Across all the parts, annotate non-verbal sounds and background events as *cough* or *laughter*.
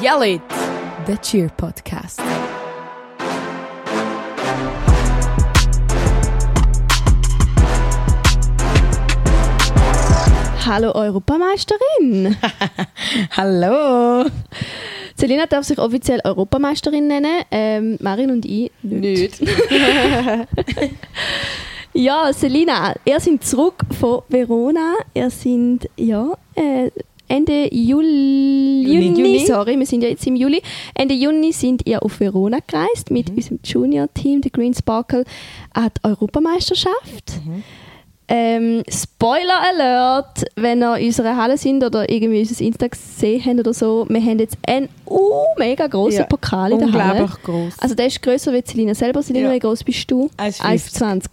Yell It, der Cheer Podcast. Hallo Europameisterin! *laughs* Hallo! Selina darf sich offiziell Europameisterin nennen, ähm, Marin und ich nicht. *laughs* ja, Selina, ihr seid zurück von Verona. Ihr seid ja, äh, Ende Juli, Juni, Juni. sorry, wir sind ja jetzt im Juli. Ende Juni sind ihr auf Verona gereist mit unserem Junior-Team, der Green Sparkle, an die Europameisterschaft. Ähm, Spoiler Alert, wenn ihr in unserer Halle sind oder irgendwie unser Insta gesehen habt oder so, wir haben jetzt einen uh, mega grossen Ja, Pokal in der Halle. Unglaublich groß. Also der ist grösser als Selina selber. Selina, Ja. wie groß bist du? 1,50. 1,20.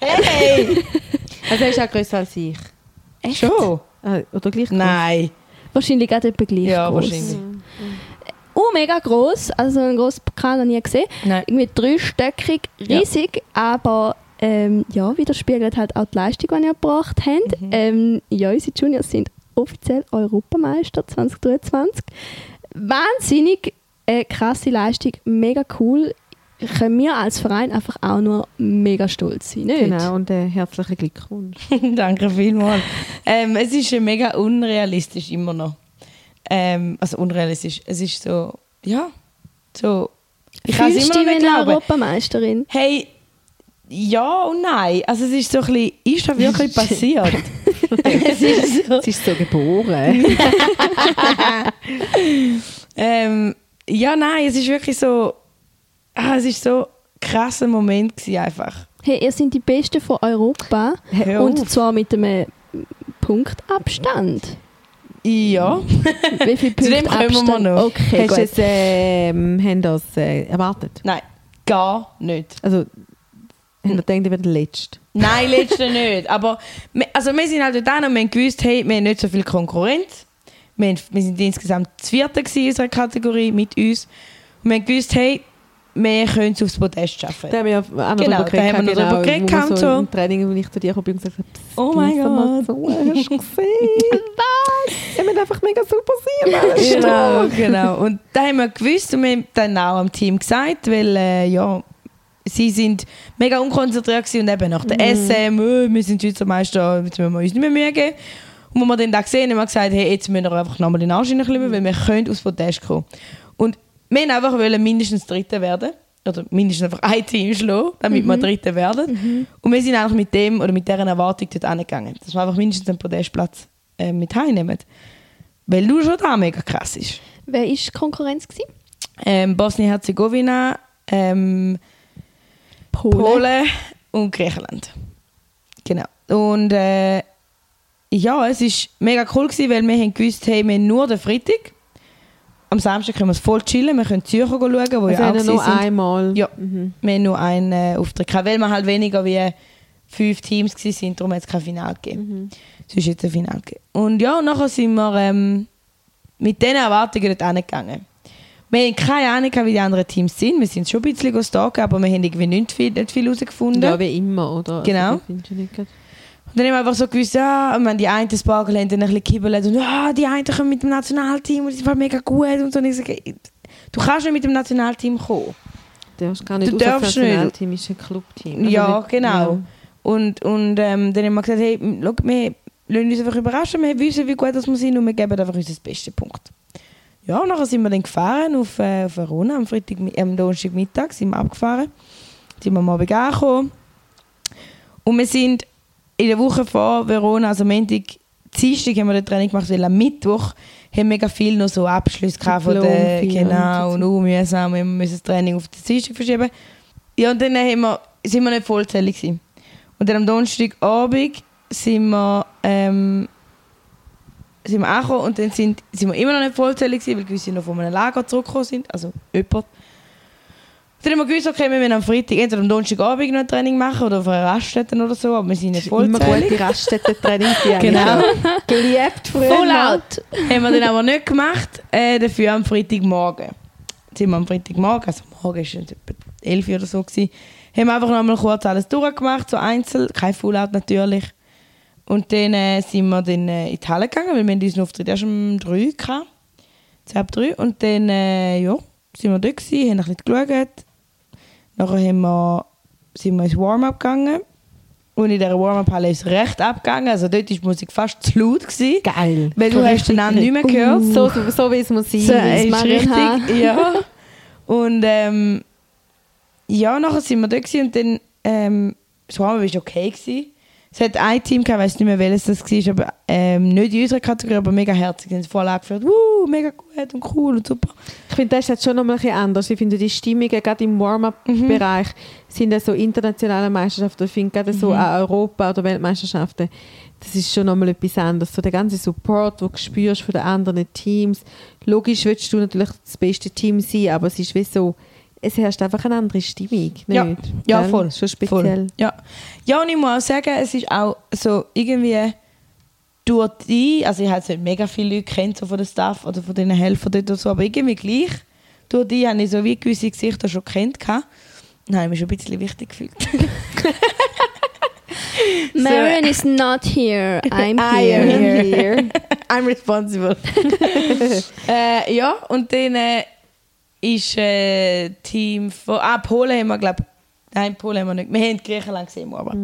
Hey! *laughs* also er ist auch größer als ich. Echt? Schon? Ah, oder gleich groß? Nein. Wahrscheinlich gerade etwa gleich Ja, groß. wahrscheinlich. Uh, mega groß. Also einen grossen Pokal noch nie gesehen. Nein. Irgendwie dreistöckig, riesig, aber ähm, ja, widerspiegelt halt auch die Leistung, die ihr gebracht habt. Mhm. Ähm, ja, unsere Juniors sind offiziell Europameister 2023. Wahnsinnig äh, krasse Leistung, mega cool. Können wir als Verein einfach auch nur mega stolz sein, nicht? Genau, und äh, herzlichen Glückwunsch. *laughs* Danke vielmals. ähm, es ist äh, mega unrealistisch immer noch. Ähm, also unrealistisch. Es ist so, ja, so. Ich kann es immer noch nicht. Europameisterin? Hey, ja und nein. Also es ist so ein bisschen, ist das wirklich *laughs* passiert? *laughs* es ist so. Sie ist so geboren. Ähm, ja, nein, es ist wirklich so, ah, es ist so ein krasser Moment gewesen einfach. Hey, ihr seid die Besten von Europa und zwar mit einem Punktabstand. Ja. Wie *laughs* Zu dem Punkte wir Abstand? noch. Okay, Hast gut. es, ähm, haben das äh, erwartet? Nein, gar nicht. Also, haben wir gedacht, ich werde der Letzte? Nein, letzte nicht. Aber wir, also wir sind halt dort und wir haben gewusst, hey, wir haben nicht so viel Konkurrenz. Wir, haben, wir sind insgesamt das Vierte in unserer Kategorie mit uns. Und wir haben gewusst, hey, wir können es aufs Podest schaffen. Da haben wir ja auch Genau, drüber da haben wir noch drüber geredet wo wir und so so. im Training, wo ich zu dir bin und gesagt habe, Oh mein Gott. so, hast du gesehen? *laughs* Was? Er wird einfach mega super sein. *laughs* genau, genau. Und da haben wir gewusst und wir haben dann auch am Team gesagt, weil äh, ja, sie sind mega unkonzentriert und eben nach der SM, äh, wir sind Schweizer Meister, jetzt müssen wir uns nicht mehr Mühe geben. Und als wir dann da gesehen haben, haben wir gesagt, hey, jetzt müssen wir einfach nochmal den Arsch hineinklimmen, weil wir können aufs Podest kommen. Wir wollten einfach wollen mindestens Dritte werden. Oder mindestens einfach ein Team schlagen, damit wir Dritte werden. Und wir sind einfach mit dem oder mit dieser Erwartung dort angegangen. Dass wir einfach mindestens einen Podestplatz äh, mit heimnehmen. Weil du schon da mega krass ist. Wer war die Konkurrenz? Gewesen? Ähm, Bosnien-Herzegowina, ähm, Polen. und Griechenland. Genau. Und äh, ja, es war mega cool, gewesen, weil wir haben gewusst, hey, wir haben nur den Freitag. Am Samstag können wir es voll chillen, wir können Zürcher schauen, wo Also, ja auch nur sind. einmal. Ja, Mhm. wir haben nur einen äh, Auftritt gehabt, weil wir halt weniger wie fünf Teams waren, darum hat es kein Finale gegeben. Es ist jetzt ein Finale gegeben. Und ja, und nachher sind wir ähm, mit diesen Erwartungen dort hingegangen. Wir haben keine Ahnung, wie die anderen Teams sind. Wir sind schon ein bisschen gestalkt, aber wir haben irgendwie nicht viel, nicht viel herausgefunden. Ja, wie immer, oder? Genau. Also, das. Und dann haben wir einfach so gewusst, ja, und wenn die einen Spargel haben dann ein bisschen kibbelt und ja, die einen kommen mit dem Nationalteam und die sind mega gut und so. Und ich sage, du kannst nicht mit dem Nationalteam kommen. Du darfst gar nicht Du das darfst nicht. Nationalteam ist ein Clubteam. Also ja, nicht- genau. ja. Und, und ähm, dann haben wir gesagt, hey, schau, wir lassen uns einfach überraschen, wir wissen, wie gut das wir sind und wir geben einfach unseren besten Punkt. Ja, und nachher sind wir dann gefahren auf, äh, auf Verona am Freitag, äh, am Donnerstagmittag sind wir abgefahren. Sind wir am Abend angekommen. Und wir sind in der Woche vor Verona, also Montag, Dienstag haben wir das Training gemacht, weil am Mittwoch haben wir mega viel noch so Abschlüsse gehabt von der, genau, auch mühsam, wir müssen das Training auf den Dienstag verschieben. Ja, und dann haben wir, sind wir nicht vollzählig gewesen. Und dann am Donnerstagabend sind wir, ähm, sind wir angekommen und dann sind, sind wir immer noch nicht vollzählig gewesen, weil gewisse noch von einem Lager zurückgekommen sind, also jemand. Dann haben wir gewusst, okay, wir müssen am Freitag entweder am Donnerstagabend noch ein Training machen oder auf einer Raststätte oder so, aber wir sind nicht Immer vollzählig. gute ich *laughs* Genau. geliebt früher. Full out! haben wir dann aber nicht gemacht, äh, dafür am Freitagmorgen. Jetzt sind wir am Freitagmorgen, also morgen war es etwa 11 Uhr oder so, gewesen, haben wir einfach noch mal kurz alles durchgemacht, so einzeln, kein Full-Out natürlich. Und dann äh, sind wir dann äh, in die Halle gegangen, weil wir hatten unseren Auftritt erst um 3 Uhr. gehabt. 2 ab 3. Und dann, äh, ja, sind wir dort gewesen, haben ein bisschen geschaut. Nachher haben wir, sind wir ins Warm-up gegangen. Und in dieser Warm-up-Halle ist es recht abgegangen. Also dort war die Musik fast zu laut. Gewesen, Geil. weil du hast den Namen nicht mehr gehört. So, so, so wie es muss sein. So, ist richtig, *laughs* ja. Und ähm, ja, nachher sind wir gewesen und dann, ähm, das Warm war okay gewesen. Es hat ein Team gehabt, ich weiß nicht mehr welches das war, aber ähm, nicht in unserer Kategorie, aber mega herzig. Sie haben voll angeführt, wuh, mega gut und cool und super. Ich finde, das ist jetzt schon noch mal ein bisschen anders. Ich finde, die Stimmungen, gerade im Warm-up-Bereich, sind ja so internationale Meisterschaften. Ich finde, gerade so auch Europa- oder Weltmeisterschaften, das ist schon noch mal etwas anderes. So der ganze Support, den du spürst von den anderen Teams. Logisch willst du natürlich das beste Team sein, aber es ist wie so, es herrscht einfach eine andere Stimmung. Nicht? Ja. Ja, voll. Schon speziell. Voll. Ja. ja, und ich muss auch sagen, es ist auch so irgendwie durch die, also ich habe jetzt nicht mega viele Leute kennt, so von den Staff oder von den Helfern dort oder so, aber irgendwie gleich, durch die habe ich so wie gewisse Gesichter schon kennt. gehabt. Dann habe ich mich schon ein bisschen wichtig gefühlt. *laughs* Marion is not here. I'm I am here. here. *laughs* I'm responsible. *laughs* äh, ja, und dann äh, ist äh, Team von. Ah, Polen haben wir, glaube Nein, Polen haben wir nicht. Wir haben Griechenland gesehen, aber.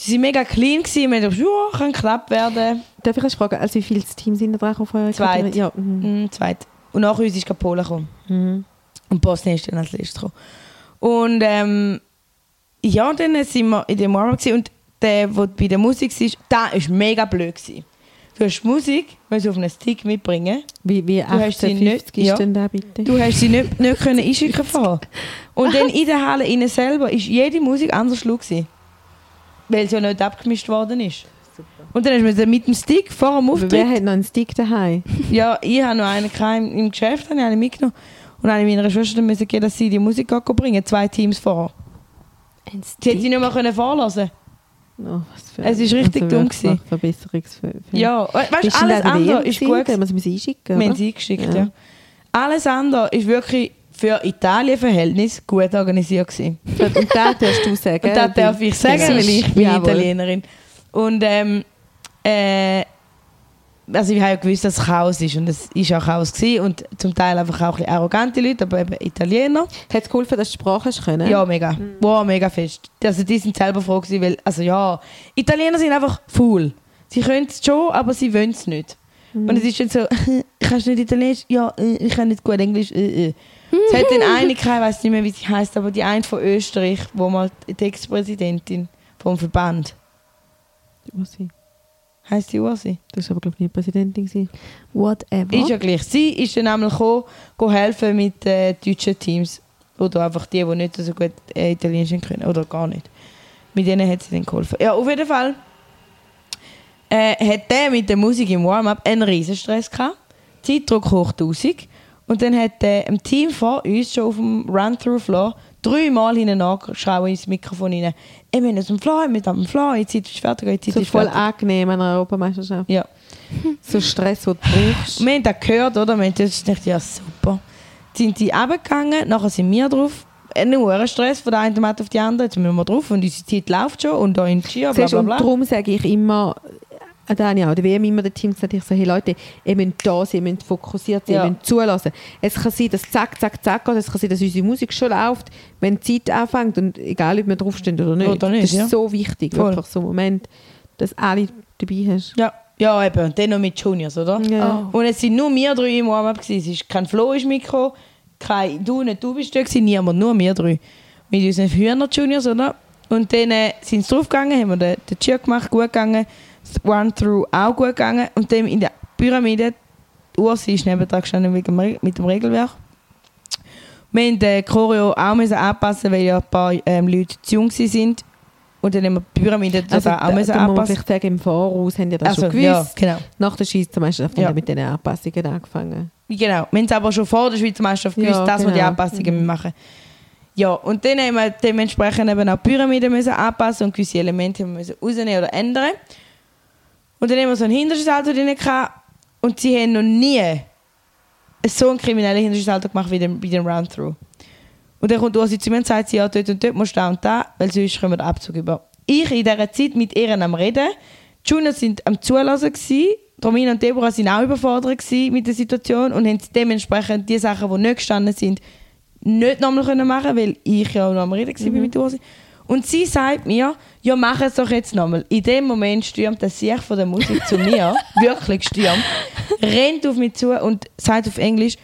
Die waren mega clean, gewesen. wir haben gedacht, ja, kann knapp werden. Darf ich erst fragen, also wie viele Teams sind da dran auf eurer Zweit. Ja. Mhm. Mhm, zweit. Und nach uns ist Polen gekommen. Mhm. Und Bosnien ist dann als letztes gekommen. Und ähm, ja, dann sind wir in dem gewesen. und der, der bei der Musik war, der war mega blöd. Gewesen. Du hast Musik, musst du auf einen Stick mitbringen. Wie, wie hast sie 1850 nicht- ja. denn da bitte? Du hast sie nicht, nicht können *laughs* einschicken vorher. Und dann in der Halle innen selber ist jede Musik anders laut gewesen. Weil sie ja nicht abgemischt worden ist. Und dann hast du mit dem Stick vor dem Aber Auftritt... wer hat noch einen Stick daheim? *laughs* Ja, ich habe noch einen im, im Geschäft, habe ich einen mitgenommen. Und dann habe ich meiner Schwester dann müssen geben, dass sie die Musik gehen bringen, zwei Teams vor. Ein Sie hat sie nicht mehr können vorlassen. Oh, Es ist richtig dumm wirklich gewesen. Verbesserungsfähig. Ja, we- weißt du, alles andere ist gut. Haben wir müssen einschicken, Wir haben sie eingeschickt, Ja. ja. Alles andere ist wirklich für Italien-Verhältnis gut organisiert gewesen. *laughs* Und das darfst du sagen. Und das darf ich sagen, weil ich bin Jawohl. Italienerin. Und ähm, äh, also ich habe ja gewusst, dass es Chaos ist und es ist auch Chaos gewesen und zum Teil einfach auch ein arrogante Leute, aber eben Italiener. Hat es geholfen, dass du die Sprache können? Ja, mega. Wow, mega fest. Also die sind selber froh gewesen, weil, also ja, Italiener sind einfach faul. Sie können es schon, aber sie wollen es nicht. Und es ist dann so, *laughs* kannst du nicht Italienisch? Ja, äh, ich kann nicht gut Englisch. Äh, äh. Es hat dann eine, ich weiß nicht mehr, wie sie heißt, aber die eine von Österreich, wo mal die Ex-Präsidentin vom Verband. Ursi. Heißt die Ursi? Das war aber, glaube ich, nicht Präsidentin. Gewesen. Whatever. Ist ja gleich. Sie ist dann einmal gekommen, helfen mit äh, deutschen Teams. Oder einfach die, die nicht so gut äh, Italienisch können. Oder gar nicht. Mit denen hat sie dann geholfen. Ja, auf jeden Fall äh, hat der mit der Musik im Warm-up einen riesen Stress gehabt. Zeitdruck hoch 1000. Und dann hat der im Team vor uns schon auf dem Run-Through-Floor dreimal hineingeschrien ins Mikrofon rein. «Ich bin aus dem Floor, ich bin am Floor, die Zeit ist fertig, die Zeit So ist voll fertig.» angenehm an einer Europameisterschaft. Ja. *laughs* So Stress, den du brauchst. Wir haben das gehört, oder? Wir haben das gedacht, ja super. Jetzt sind die runtergegangen, nachher sind wir drauf. Ein Stress von der einen Tomat auf die andere. Jetzt müssen wir drauf und unsere Zeit läuft schon und da in Chia, bla Siehst, bla und bla. darum sage ich immer, da habe ich auch der WM immer den Team gesagt, ich so, hey Leute, ihr müsst da sein, ihr müsst fokussiert sein, Ja. ihr müsst zulassen. Es kann sein, dass zack, zack, zack geht, es kann sein, dass unsere Musik schon läuft, wenn die Zeit anfängt und egal, ob wir draufstehen oder nicht. Oder nicht, das ist ja. so wichtig, Voll. wirklich so ein Moment, dass alle dabei hast. Ja. ja, eben. Und dann noch mit Juniors, oder? Ja. Und es sind nur wir drei im Warm-up. Es ist kein Flo ist mitgekommen, kein du nicht du bist da niemand, nur wir drei. Mit unseren Hühner Juniors, oder? Und dann äh, sind sie draufgegangen, haben wir den, den Cheer gemacht, gut gegangen. Das Run-Through auch gut gegangen. Und dann in der Pyramide, die Ursi ist nebendran gestanden wegen dem Re- mit dem Regelwerk. Wir mussten den Choreo auch müssen anpassen, weil ja ein paar ähm, Leute zu jung waren. Und dann haben wir die Pyramide Also, also, auch da, müssen da muss anpassen. vielleicht sagen, im Voraus haben die das schon ja, gewusst. genau. Nach der Schweizermeisterschaft Ja. haben wir mit diesen Anpassungen angefangen. Genau. Wir haben es aber schon vor der Schweizer Meisterschaft gewusst, Ja, dass wir die genau. Anpassungen machen. Ja, und dann haben wir dementsprechend eben auch die Pyramide müssen anpassen und gewisse Elemente müssen rausnehmen oder ändern. Und dann haben wir so ein Hinterschalter drin gehabt und sie haben noch nie so einen kriminellen Hinterschalter gemacht wie den, wie den Run-Through. Und dann kommt Ursi zu mir und sagt, sie, ja, dort und dort musst du da und da, weil sonst kommen wir den Abzug über. Ich in dieser Zeit mit ihr am Reden, die Juniors sind am Zulassen gewesen, Romina und Deborah sind auch überfordert mit der Situation und haben dementsprechend die Sachen, die nicht gestanden sind, nicht nochmal können machen weil ich ja auch noch am Reden war Mhm. mit Ursi. Und sie sagt mir, ja mach es doch jetzt nochmal. In dem Moment stürmt der Sieg von der Musik zu mir, *laughs* wirklich gestürmt, rennt auf mich zu und sagt auf Englisch,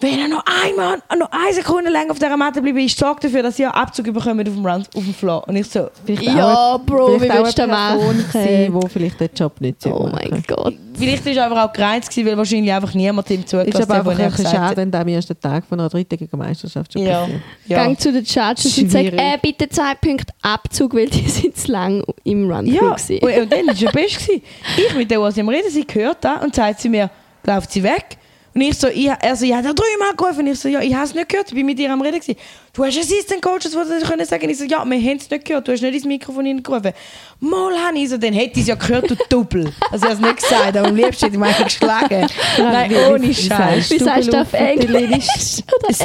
wenn er noch einmal, noch eine Sekunde lang auf dieser Matte bleibt, ich sorge dafür, dass ihr Abzug bekommt auf dem, Run, auf dem Floor. Und ich so, Vielleicht Ja, auch, Bro, vielleicht wie auch willst du machen? sein, die vielleicht den Job nicht so Oh mein. Gott. vielleicht war er aber auch gereizt, weil wahrscheinlich einfach niemand ihm Ist aber hat, wo einfach er ein schade, hat. wenn am ersten Tag von einer drittigen Meisterschaft schon Ja, passiert. ja. Gang zu den Judges und sag, äh, bitte zwei Punkte Abzug, weil die *laughs* sind zu lang im Run Ja, gewesen. und, und dann war es ja best. gewesen. Ich mit der Ursi am Reden, sie hört das und sagt sie mir, läuft sie weg. Und ich so, ich, also, ich habe dreimal gerufen. Und ich so, ja, ich habe es nicht gehört, ich bin mit ihr am Reden. Gewesen. Du hast Assistant Coaches, die das können sagen. Ich so, ja, wir haben es nicht gehört, du hast nicht ins Mikrofon hineingerufen. Mal habe ich so, dann hätte ich es ja gehört, du Doppel. Also ich habe es nicht gesagt, aber am liebsten hätte ich mich geschlagen. Nein, ohne Scheiß. Wie sagst du auf Englisch?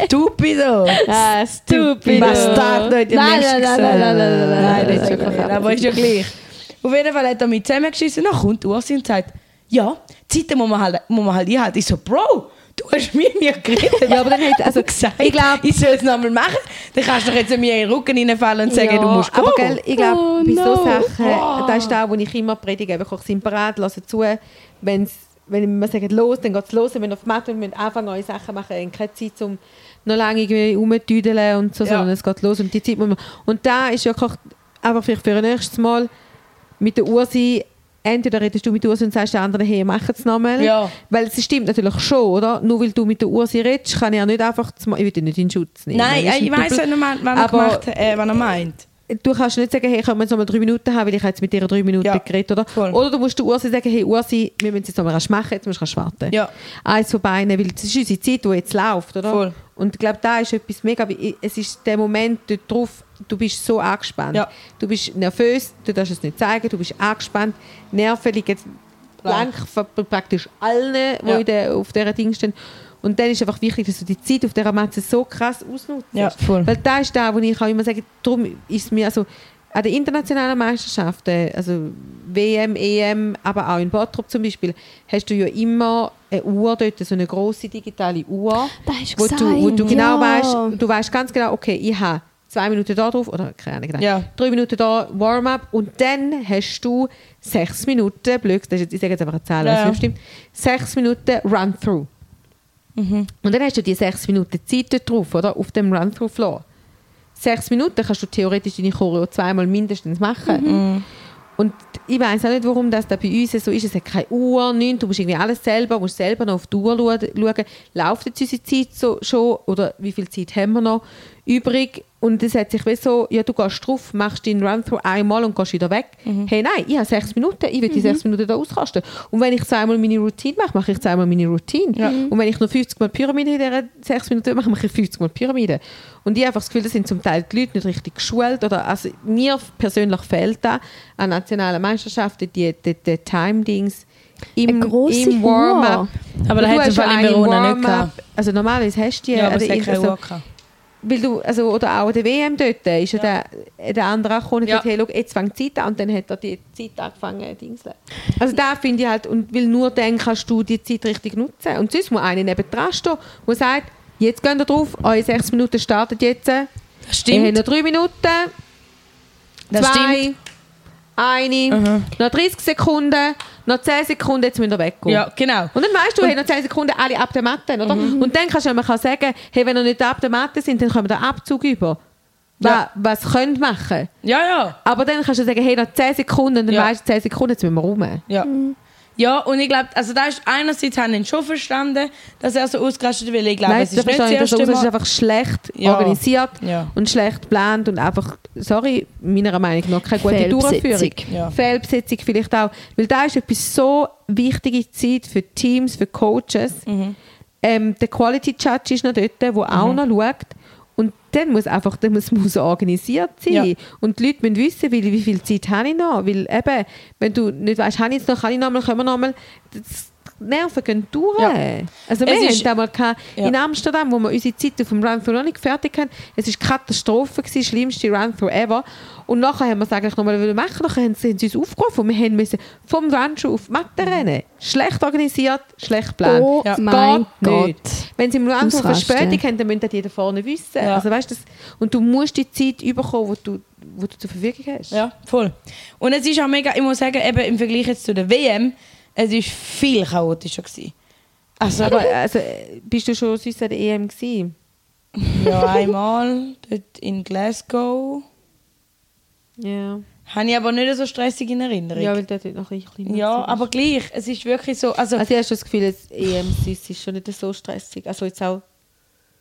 Stupido. Ah, stupid. Bastard, Leute, ich Nein, am liebsten nein, nein, gesagt. nein, nein, nein, nein, Nein, nein, das ist nein, schon nein, klar. Aber ist ja gleich. Auf jeden Fall hat er mich zusammengeschissen. Dann kommt Ursi und sagt, ja, die Zeiten muss man halt, muss man halt einhalten. Ich so, Bro, du hast mir nicht geredet. Ja, aber dann hat- also, gesagt, ich glaub- ich soll es nochmal machen. Dann kannst du doch jetzt in mir in den Rücken reinfallen und sagen, ja, du musst gehen. aber gell, ich glaube, Oh, bei no. so Sachen, Oh. das ist das, wo ich immer predige, einfach sind bereit, hören zu, wenn's, wenn wir sagen, los, dann geht es los, wenn wir auf die Matte wir müssen anfangen, neue Sachen machen, haben keine Zeit, um noch lange irgendwie rumzutüdeln und so, Ja. sondern es geht los und die Zeit muss man, und da ist wirklich einfach vielleicht für ein nächstes Mal mit der Ursi, entweder redest du mit der Ursi und sagst der anderen, hey, mach es nochmal. Ja. Weil es stimmt natürlich schon, oder? Nur weil du mit der Ursi redest, kann er nicht einfach, ich will dich nicht in Schutz nehmen. Nein, ich weiß, Doppel- was er, was er äh, was er meint. Du kannst nicht sagen, hey, können wir jetzt noch mal drei Minuten haben, weil ich jetzt mit dir drei Minuten Ja, geredet, oder? voll. Oder du musst der Ursi sagen, hey Ursi, wir müssen jetzt noch mal rasch machen, jetzt musst du rasch warten. Ja. Eins von beiden, weil das ist unsere Zeit, die jetzt läuft, oder? Voll. Und ich glaube, da ist etwas mega, es ist der Moment dort drauf, du bist so angespannt. Ja. Du bist nervös, du darfst es nicht zeigen, du bist angespannt, Nerven liegen blank von praktisch allen, die Ja. auf dieser Ding stehen. Und dann ist einfach wichtig, dass du die Zeit auf dieser Matze so krass ausnutzt. Ja, voll. Weil da ist da, wo ich auch immer sage, darum ist mir also an den internationalen Meisterschaften, also WM, EM, aber auch in Bottrop zum Beispiel, hast du ja immer eine Uhr dort, so eine große digitale Uhr, Das wo du, wo du genau ja. weißt, du weißt ganz genau, okay, ich habe zwei Minuten da drauf oder keine Ahnung, Ja. drei Minuten da Warm-up und dann hast du sechs Minuten, blöd, das ist jetzt, ich sage jetzt einfach eine Zahl, Ja, nicht stimmt, sechs Minuten Run-Through. Mhm. Und dann hast du die sechs Minuten Zeit dort drauf, oder? Auf dem Run-Through-Floor. Sechs Minuten kannst du theoretisch deine Choreo zweimal mindestens machen. Mhm. Und ich weiß auch nicht, warum das da bei uns so ist. Es hat keine Uhr, nichts. Du musst irgendwie alles selber, musst selber noch auf die Uhr schauen. Läuft jetzt unsere Zeit so, schon? Oder wie viel Zeit haben wir noch übrig? Und es hat sich wie so, ja, du gehst drauf, machst deinen Run-Through einmal und gehst wieder weg. Hey, nein, ich habe sechs Minuten, ich will die sechs Minuten da auskosten. Und wenn ich zweimal meine Routine mache, mache ich zweimal meine Routine. Und wenn ich noch 50 Mal Pyramide in diesen sechs Minuten mache, mache ich 50 Mal Pyramide. Und ich habe einfach das Gefühl, das sind zum Teil die Leute nicht richtig geschult. Oder, also mir persönlich fehlt da an nationalen Meisterschaften die, die, die Time-Dings im, im Warm-up. Aber da Du hat es im ja Verona nicht gehabt. Also normalerweise hast du die. Ja, aber also es hat ich- keine also, Uhr gehabt. Weil du, also, oder auch der WM dort, ist ja, der, der andere auch gekommen und Ja. gesagt, hey, schau, jetzt fängt die Zeit an und dann hat er die Zeit angefangen zu dingseln. Also da finde ich halt, und weil nur dann kannst du die Zeit richtig nutzen. Und sonst muss einer neben dran stehen, der sagt, jetzt geht ihr drauf, eure sechs Minuten startet jetzt. Das Wir stimmt. haben noch drei Minuten, Das zwei, stimmt. Eine, Mhm. noch 30 Sekunden, noch 10 Sekunden, jetzt müsst ihr weggehen. Ja, genau. Und dann weißt du, hey, noch 10 Sekunden alle ab der Matte, oder? Mhm. Und dann kannst du man kann sagen, hey, wenn ihr nicht ab der Matte sind, dann kommen wir den Abzug über. Ja. Was könnt ihr machen? Ja, ja. Aber dann kannst du sagen, hey, noch 10 Sekunden, und dann Ja. weißt du, 10 Sekunden, jetzt müssen wir rum. Ja. Ja, und ich glaube, also da ist einerseits haben ihn schon verstanden, dass er so ausgerastet will. Ich glaube, Nein, es das ist nicht das das erste es ist Mal. einfach schlecht Ja. organisiert Ja. und schlecht geplant und einfach, sorry, meiner Meinung nach keine gute. Durchführung. Ja. Fehlbesetzung vielleicht auch. Weil da ist etwas so wichtige Zeit für Teams, für Coaches. Mhm. Ähm, der Quality Judge ist noch dort, der auch noch schaut. Und dann muss einfach dann muss, *laughs* muss organisiert sein. Ja. Und die Leute müssen wissen, wie, wie viel Zeit habe ich noch. Weil eben, wenn du nicht weißt, habe ich jetzt noch, kann ich noch mal, können wir noch mal, das, Nerven gehen durch. Ja. Also Es wir ist- haben gehabt, Ja. in Amsterdam, wo wir unsere Zeit auf dem Run-Through noch nicht fertig hatten. Es war Katastrophe, gewesen, schlimmste Run-Through ever. Und nachher haben wir es eigentlich nochmal machen Nachher haben sie, haben sie uns aufgerufen und wir haben müssen vom Run-Through auf die Matte rennen. Schlecht organisiert, schlecht geplant. Oh Ja. mein Gott. nicht. Wenn sie im Run-Through. Verspätung haben, dann müssen das jeder vorne wissen. Ja. Also, weißt, das, und du musst die Zeit überkommen, die du, wo du zur Verfügung hast. Ja, voll. Und es ist auch mega, ich muss sagen, eben im Vergleich jetzt zu der WM, es ist viel chaotischer gewesen. Also, Aber also, bist du schon sonst an der EM gewesen? ja, einmal dort in Glasgow. Ja. Habe ich aber nicht so stressig in Erinnerung. Ja, Ja, weil dort noch ein bisschen Zeit aber gleich. Es ist wirklich so. Also, Also ich habe schon das Gefühl, das EM ist schon nicht so stressig. Also jetzt auch...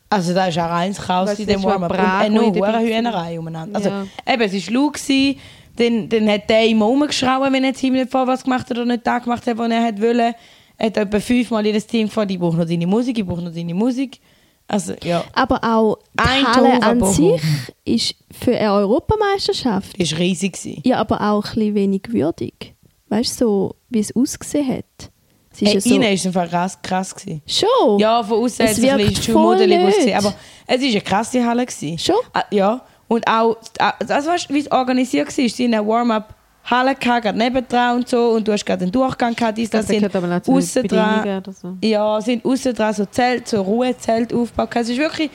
also da ist auch reins Chaos in dem Warm-up. Und eine war. Hühnerei umeinander. Also, Ja. eben, es war laut. gewesen. Dann, dann hat der immer rumgeschrauen, wenn er das Team nicht vorwärts gemacht hat oder nicht das gemacht hat, was er hat wollte. Er hat etwa fünfmal jedes Team gefragt, ich brauche noch deine Musik, ich brauche noch deine Musik. Also, ja. Aber auch die Ein Halle Tor an sich ist für eine Europameisterschaft Das war riesig. gewesen. ja aber auch ein bisschen wenig würdig. Weißt du, so, wie es ausgesehen hat. Es ist Hey, ja so, innen war es einfach krass, krass. Gewesen. schon. Ja, von außen hat es ein bisschen ausgesehen. Aber es war eine krasse Halle. Gewesen. Schon? Ah, ja. Und auch, also weißt wie es organisiert war? Sie hatten eine Warm-up-Halle, gehabt, gerade nebendran und so. Und du hast gerade einen Durchgang gehabt. Dies, das sind aussen dran. So. Ja, sind außen dran so Zelt, so Ruhezelt aufgebaut. Es ist wirklich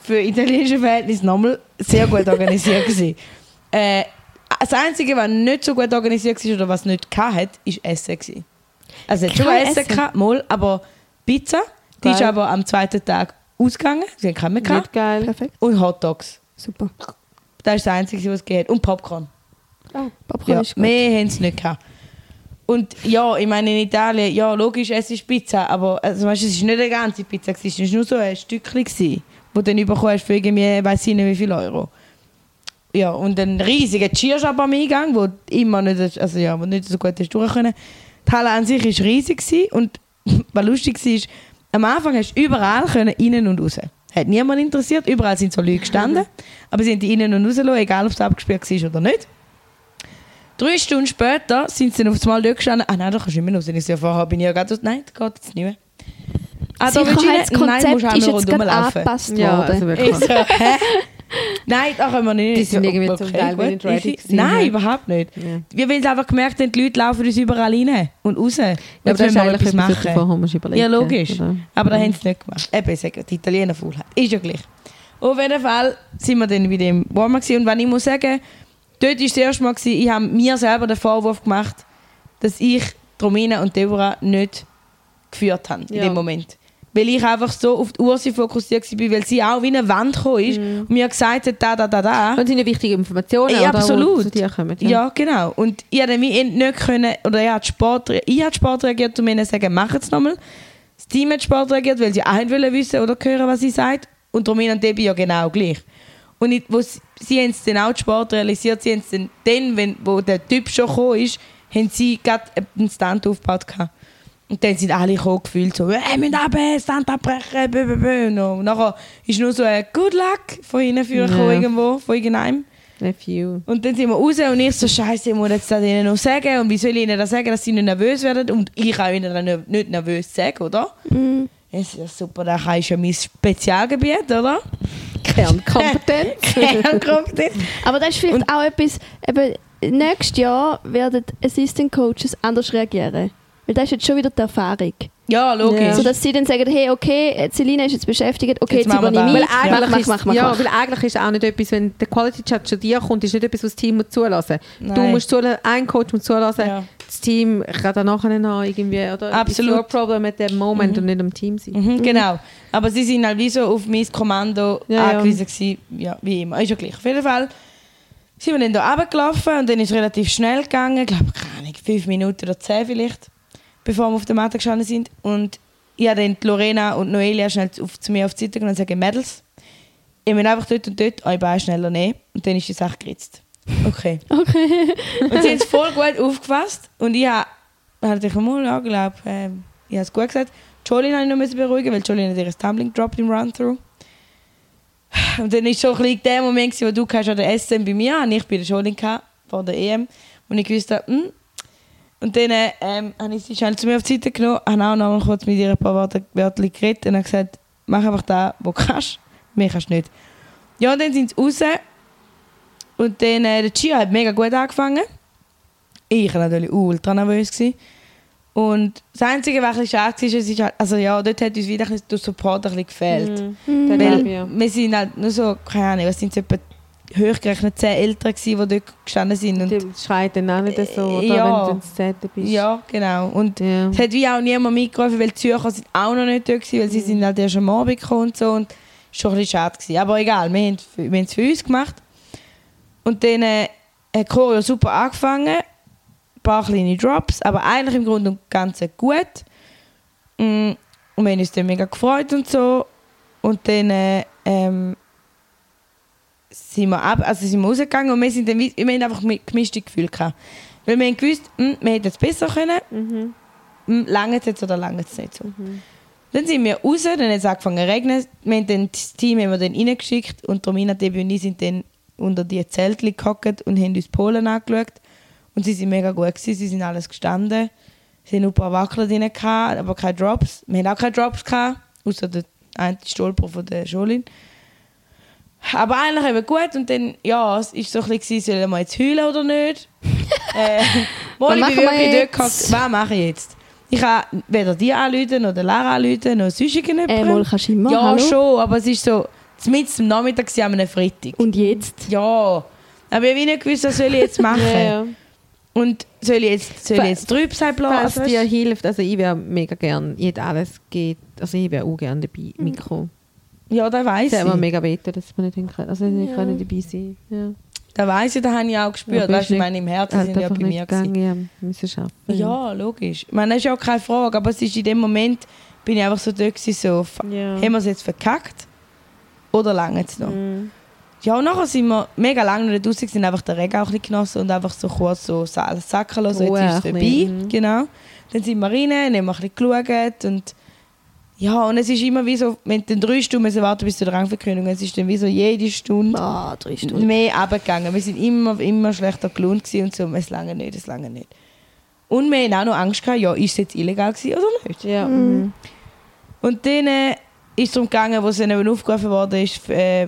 für italienische Verhältnisse nochmal sehr gut organisiert. *laughs* gewesen. Äh, das Einzige, was nicht so gut organisiert war oder was nicht hatte, war Essen. Gewesen. Also es hat schon Essen, Essen? gehabt, mal, aber Pizza, die ist aber am zweiten Tag ausgegangen. Sie haben keine mehr gehabt. Nicht geil. Perfekt. Und Hotdogs. Super. Das ist das Einzige, was es geht. Und Popcorn. Popcorn Ja, ist gut. mehr haben sie nicht gehabt. Und ja, ich meine, in Italien, ja, logisch, es ist Pizza, aber also, weißt, es war nicht eine ganze Pizza, es war nur so ein Stückchen, gewesen, wo du dann bekommen hast für irgendwie, weiß ich nicht wie viel Euro. Ja, und ein riesiger Cheershop am Eingang, wo immer nicht, also ja, wo nicht so gut hast durch können. Die Halle an sich war riesig gewesen und *laughs* was lustig war, ist, am Anfang hast du überall können, innen und raus. Hat niemand interessiert, überall sind so Leute gestanden, aber sie haben die innen und raus gelassen, egal ob es abgesperrt war oder nicht. Drei Stunden später sind sie dann auf einmal dort gestanden. Ah nein, da kannst du nicht mehr raus. Ich ja, vorher bin ich ja gerade so, nein, das geht jetzt nicht mehr. Ah, da? Nein, Sicherheitskonzept musst du ist jetzt gerade rundherum laufen. angepasst Ja, worden. also wirklich. Ich so, hä? Nein, da können wir nicht. Die sind Ja, irgendwie zum Teil gut. nicht ready gewesen, Nein, ja. überhaupt nicht. Ja. Wir haben einfach gemerkt, haben, die Leute laufen uns überall rein und raus. Ja, aber das ist wir eigentlich etwas machen. vorher musst überlegen Ja, logisch. oder? Aber da haben sie nicht gemacht. Eben, ich sage, die Italiener Faulheit. Ist ja gleich. Auf jeden Fall sind wir dann wieder im Warmer gewesen. Und wenn ich muss sagen, dort war das erste Mal, gewesen, ich habe mir selber den Vorwurf gemacht, dass ich Romina und Deborah nicht geführt habe in dem Moment. Weil ich einfach so auf die Ursi fokussiert war, weil sie auch wie eine Wand gekommen ist und mir gesagt hat, da, da, da, da. Und sind ja wichtige Informationen, Ja, absolut. zu dir kommen. Ja. genau. Und ich hätte mich nicht können, oder ich habe Sport, ich habe Sport reagiert, um ihnen zu sagen, mach es nochmal. Das Team hat Sport reagiert, weil sie auch nicht wollen wissen oder hören, was sie sagt. Und Romina und Debbie ja genau gleich. Und ich, wo sie, sie haben es dann auch Sport realisiert, sie haben es dann, dann wenn, wo der Typ schon gekommen ist, haben sie gerade einen Stand aufgebaut gehabt. Und dann sind alle gekommen, gefühlt so, «Hey, wir müssen runter, Stand abbrechen, bö, bö, bö.» Und nachher ist nur so ein «Good luck» von ihnen für Ja. irgendwo, von irgendeinem. A few. Und dann sind wir raus und ich so, Scheiße, ich muss jetzt das ihnen noch sagen. Und wie soll ich ihnen das sagen, dass sie nicht nervös werden? Und ich kann ihnen dann nicht- nervös sagen, oder? Mhm. Ich so, ja, super, das ist ja mein Spezialgebiet, oder? Kernkompetenz. *laughs* Kernkompetenz. Aber das ist vielleicht auch etwas, eben, nächstes Jahr werden Assistant Coaches anders reagieren. Weil das ist jetzt schon wieder die Erfahrung. ja, logisch. Ja. So dass sie dann sagen, hey, okay, Selina ist jetzt beschäftigt, okay, Jetzt jetzt, machen wir übernehme ich. Weil Ja. eigentlich, mach, mach, mach, ist, ja, mach. weil eigentlich ist auch nicht etwas, wenn der Quality Chat zu dir kommt, ist nicht etwas, was das Team muss zulassen muss. Du musst zulassen, ein Coach muss zulassen, Ja. das Team kann dann nachher noch irgendwie, oder Absolut. it's your problem at that moment und nicht am Team sein. Mhm, genau. Aber sie sind halt wie so auf mein Kommando Ja, ja. angewiesen gewesen. Ja, wie immer. Ist ja gleich. Auf jeden Fall sind wir dann da runtergelaufen und dann ist es relativ schnell gegangen. Ich glaube, keine Ahnung, fünf Minuten oder zehn vielleicht, bevor wir auf der Matte gestanden sind. Und ich habe dann Lorena und Noelia schnell auf, zu mir auf die Seite genommen und gesagt, Mädels, ich will einfach dort und dort eure Beine schneller nehmen. Und dann ist die Sache geritzt. Okay. *laughs* Okay. Und sie haben es voll gut aufgefasst. Und ich habe hatte ich mal ja, glaube ähm, ich habe es gut gesagt. Jolene habe ich noch müssen beruhigen, weil Jolene hat ihr Tumbling gedroppt im Run-Through. Und dann war so ein der Moment, wo du an der SM bei mir und ich bei der Jolene vor der EM. Und ich wusste, hm, Und dann ähm, habe ich sie schnell zu mir auf die Seite genommen, habe auch noch mal kurz mit ihr ein paar Worte Wörter geredet und habe gesagt, mach einfach das, was du kannst, mehr kannst du nicht. Ja, und dann sind sie raus und dann, äh, der Gio hat mega gut angefangen. Ich war natürlich ultra nervös. Gewesen. Und das Einzige, was ein bisschen schade war, ist, halt, also ja, dort hat uns wieder ein bisschen der Support ein bisschen gefehlt. Mhm. Der Weil wir sind halt nur so, keine Ahnung, was sind es etwa hochgerechnet zehn Eltern gewesen, die dort gestanden sind. Und, Die schreit dann auch nicht so, oder, Ja. wenn du Zehnte bist. ja, genau. Und Ja. es hat wie auch niemand mitgerufen, weil die Zürcher sind auch noch nicht dort gewesen, weil sie sind halt erst am Abend gekommen und so. Und war schon ein bisschen schade. Gewesen. Aber egal, wir haben wir haben es für uns gemacht. Und dann äh, hat Choreo super angefangen. Ein paar kleine Drops, aber eigentlich im Grunde und Ganzen gut. Mm, Und wir haben uns dann mega gefreut und so. Und dann äh, ähm, sind wir, ab, also sind wir rausgegangen und wir, sind dann, wir haben einfach mi- gemischte Gefühle gehabt. Weil wir haben gewusst, mm, wir hätten es besser können. Mhm. Mm, Lange es jetzt oder lange es nicht so. Dann sind wir raus, dann hat es angefangen zu regnen. Wir haben dann das Team haben wir dann reingeschickt und Romina, Debbie und ich sind dann unter die Zelte gehockt und haben uns Polen angeschaut. Und sie sind mega gut gewesen, sie sind alles gestanden. Sie hatten ein paar Wackler drin, gehabt, aber keine Drops. Wir haben auch keine Drops, gehabt, außer der eine Stolper von der Scholin. Aber eigentlich eben gut und dann, ja, es war so ein bisschen, sollen wir jetzt heulen oder nicht? *laughs* äh, Was ich bin wirklich dort jetzt? gehockt, was mache ich jetzt? Ich kann weder die anrufen noch den Lara anrufen, noch sonst irgendjemanden. Äh, mal kannst du immer, ja, hallo? schon, aber es ist so, mitten am Nachmittag war an einem Freitag. Und jetzt? Ja, aber ich habe nicht gewusst, was soll ich jetzt machen. *laughs* Ja, ja. Und soll ich jetzt, soll ich jetzt Trübsal blasen? dir hilft, also ich wäre mega gern, ich hätte alles geht, also ich wäre auch gerne dabei, Mikro. Ja, da weiss Es hat mir ich. mega wehgetan, dass wir nicht können, also nicht können dabei sein ja. Da weiss ich, da habe ich auch gespürt. Weißt ich meine, im Herzen Halt sind ja bei mir. Gewesen. gegangen, ja, müssen arbeiten. Ja, logisch. Ich meine, das ist ja auch keine Frage, aber es ist in dem Moment, bin ich einfach so dort gewesen, so, Ja. haben wir es jetzt verkackt oder lange es noch? Mhm. Ja, und nachher sind wir mega lange nicht draußen, sind einfach den Regen auch ein bisschen genossen und einfach so kurz so sacken lassen, so jetzt ist es vorbei. mhm. Genau. Dann sind wir rein, haben wir ein bisschen geschaut und ja, und es ist immer wie so, wenn du dann drei Stunden müssen warten bis zur Rangverkündung, es ist dann wie so jede Stunde Ah, drei Stunden. mehr runtergegangen. Wir sind immer, immer schlechter gelohnt gewesen und so, es lange nicht, es lange nicht. Und wir haben auch noch Angst gehabt, ja, ist es jetzt illegal gewesen oder nicht? Ja. Mhm. Und dann äh, ist es darum gegangen, wo es dann eben aufgerufen worden ist, äh,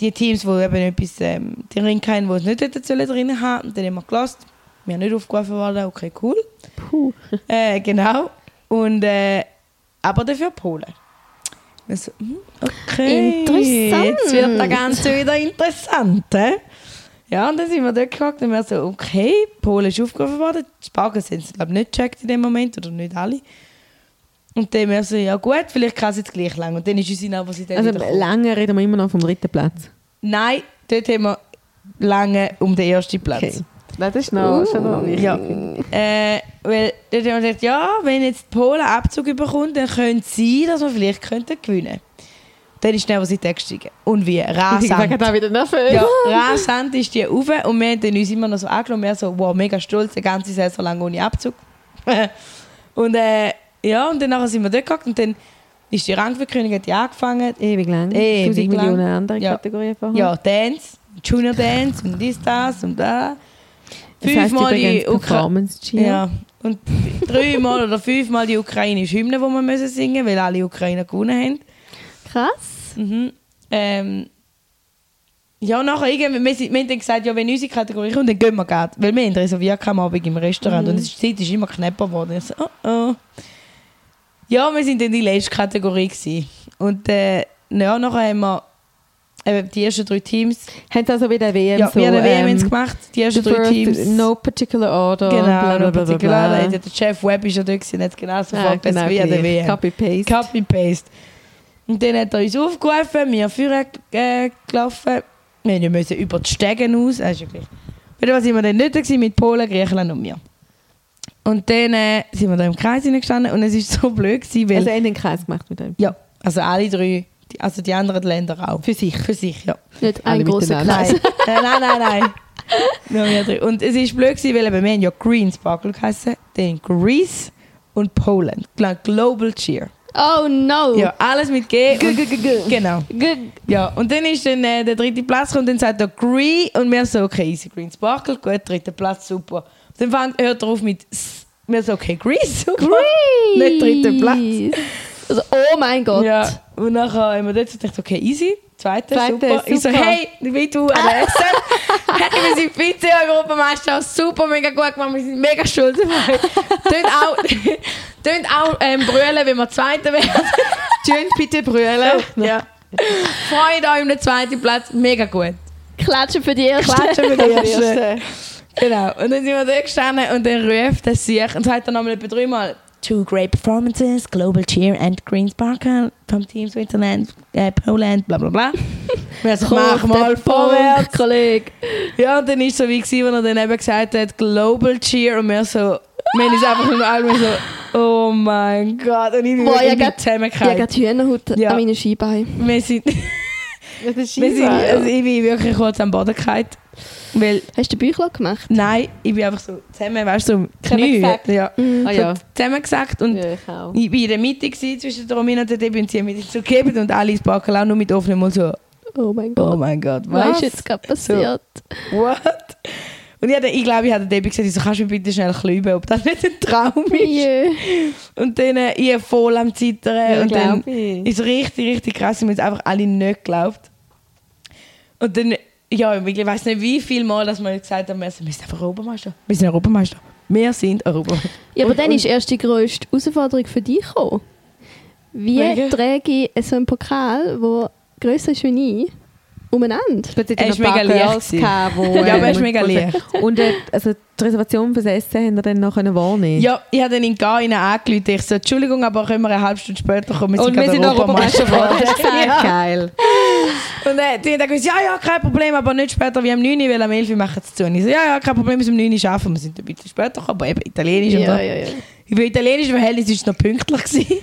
die Teams, die eben etwas ähm, drin hatten, die es nicht hätten sollen drin haben. Und dann haben wir gelassen. Wir haben nicht aufgerufen worden, okay, cool. Puh. Äh, genau. Und, äh, aber dafür Polen. Wir so, hm, okay. Interessant. Jetzt wird das Ganze wieder interessant. He? Ja, und dann sind wir dort gehockt und wir so, okay, Polen ist aufgerufen worden. Die Sparken sind es, glaube ich, nicht gecheckt in dem Moment, oder nicht alle. Und dann wir so, ja gut, vielleicht kann es jetzt gleich lang. Und dann ist unsere Nervosität Also lange reden wir immer noch vom dritten Platz. Nein, dort haben wir lange um den ersten Platz. Okay. Das ist noch, schon noch wichtig. Ja, äh, weil dort haben wir gesagt, ja, wenn jetzt die Polen Abzug bekommt, dann könnte es sein, dass wir vielleicht könnten gewinnen Dann ist die Nervosität gestiegen. Und wie? Ich Rasant. auch wieder nervös. Ja, rasant ist die rauf und wir haben dann uns immer noch so angenommen, wir so, wow, mega stolz, die ganze Saison lang ohne Abzug. *laughs* und äh, ja, und dann nachher sind wir dort gegangen und dann ist die Rangverkündung hat die angefangen. Ewig lang. Ewig 1000 lang. Millionen andere Ja. Kategorien vorher. Ja, Dance, Junior Dance und dies, das und da. Das Fünfmal die Ukra Performance Cheer. Ja. Und dreimal oder fünfmal die ukrainische Hymne, die wir müssen singen weil alle Ukrainer gewonnen haben. Krass. Mhm. Ähm, ja, nachher irgendwie, wir, wir haben dann gesagt, ja, wenn unsere Kategorie kommt, dann gehen wir gerade. Weil wir haben reserviert am Abend im Restaurant und es ist, die Zeit ist immer knapper geworden. Ich so, oh oh. Ja, wir sind in die letzte Kategorie gewesen. Und äh, ja, nachher haben wir eben die ersten drei Teams, Haben sie also bei der WM ja, so... wir haben eine WM ähm, gemacht, die ersten drei Teams. No particular order. Genau, bla, bla, no bla, bla, particular. bla. Da Der Chef Web ist ja dort gewesen, hat genau so Ah, vorgelesen genau, wie an der. WM. Copy-paste. Copy-Paste. Und dann hat er uns aufgerufen, wir führen äh, gelaufen. Wir müssen über die Stegen aus, das ist ja gleich. Sind wir dann nicht gewesen, mit Polen, Griechenland und mir. Und dann äh, sind wir da im Kreis hineingestanden und es war so *laughs* blöd, gewesen, weil... Also in den Kreis gemacht mit einem. ja, also alle drei, die, also die anderen Länder auch. Für sich. Für sich, ja. Nicht Alle ein großer. Kreis. Nein, äh, nein, nein, nein. *laughs* Nur wir drei. Und es war blöd, gewesen, weil eben, wir haben ja Green Sparkle geheißen, dann Greece und Poland. Global Cheer. Oh no. Ja, alles mit G. und, genau. Ja, und dann ist dann äh, der dritte Platz gekommen und dann sagt er Green und wir so, okay, easy, Green Sparkle, gut, dritter Platz, super. Dann fängt, hört er auf mit S- mir so, okay, Grease, super. Nicht dritter Platz. Also, oh mein Gott. Ja, und nachher haben wir dort gedacht, okay, easy. Zweite, Zweite, super. Ich so, super. hey, wie du SM. *laughs* hey, wir sind Vize-Europameister, super, mega gut gemacht, wir sind mega stolz dabei. Tönt auch, *laughs* tönt auch ähm, brüllen, wenn wir Zweite werden. *laughs* Tönt bitte brüllen. ja. Freut euch um den zweiten Platz, mega gut. Klatschen für die erste. Klatschen für die. Erste. Genau. Und dann sind wir da gestanden und dann ruft er sich und sagt dann nochmal etwa dreimal Two great performances, Global Cheer and Green Sparkle vom Team Switzerland, äh, Poland, bla bla bla. So, mach mal vorwärts. Kollege. Ja, und dann war es so wie, gewesen, als er dann eben gesagt hat, Global Cheer und wir so, wir haben uns einfach nur alle so, oh mein Gott. Und ich bin Boah, ich grad- Ich habe Hühnerhaut Ja. an meinen Skibeinen. Wir sind, *laughs* wir sind, also ich bin wirklich kurz am Boden gefallen. Weil, Hast du den Bäuchlein gemacht? nein, ich bin einfach so zusammen, weißt du, so. Zusammengesackt? Ja. Ah ja. So zusammengesackt und ja, ich auch. ich war in der Mitte gewesen, zwischen der Romina und der Debbie und sie haben mich so gegeben und alle ins Backen auch nur mit offenem Mund so, Oh mein oh Gott. mein Gott, Was was? ist jetzt gerade passiert? What? Und ich, hatte- ich glaube, ich habe Debbie gesagt, ich so, kannst du mir bitte schnell klüben, ob das nicht ein Traum ist. Jö. Und dann äh, ich voll am Zittern Ja, und dann ich. ist es richtig, richtig krass wir haben es einfach alle nicht geglaubt. Und dann, ja, ich weiß nicht, wie viel Mal, dass wir gesagt haben, wir sind einfach Europameister. Wir sind Europameister. Wir sind Europameister. Ja, aber Und- dann ist erst die grösste Herausforderung für dich gekommen. Wie Welche? trage ich so einen Pokal, der grösser ist wie ich, umeinander? Er ist mega leicht *laughs* Ja, aber er ist mega leicht. Und äh, also die Reservation fürs Essen haben wir dann noch können wahrnehmen Ja, ich habe dann in Gain angerufen. Ich so, Entschuldigung, aber können wir eine halbe Stunde später kommen? Wir Und wir sind Europameister geworden. Das *laughs* ist Ja. geil. Und äh, die haben dann gesagt, ja, ja, kein Problem, aber nicht später wie am 9 Uhr, weil am 11 Uhr machen sie zu. Und ich so, ja, ja, kein Problem, bis um 9 Uhr schaffen. Wir sind ein bisschen später gekommen, aber eben Italienisch. Ja, ja, ja. Über italienische Verhältnis war es noch pünktlich. Gewesen.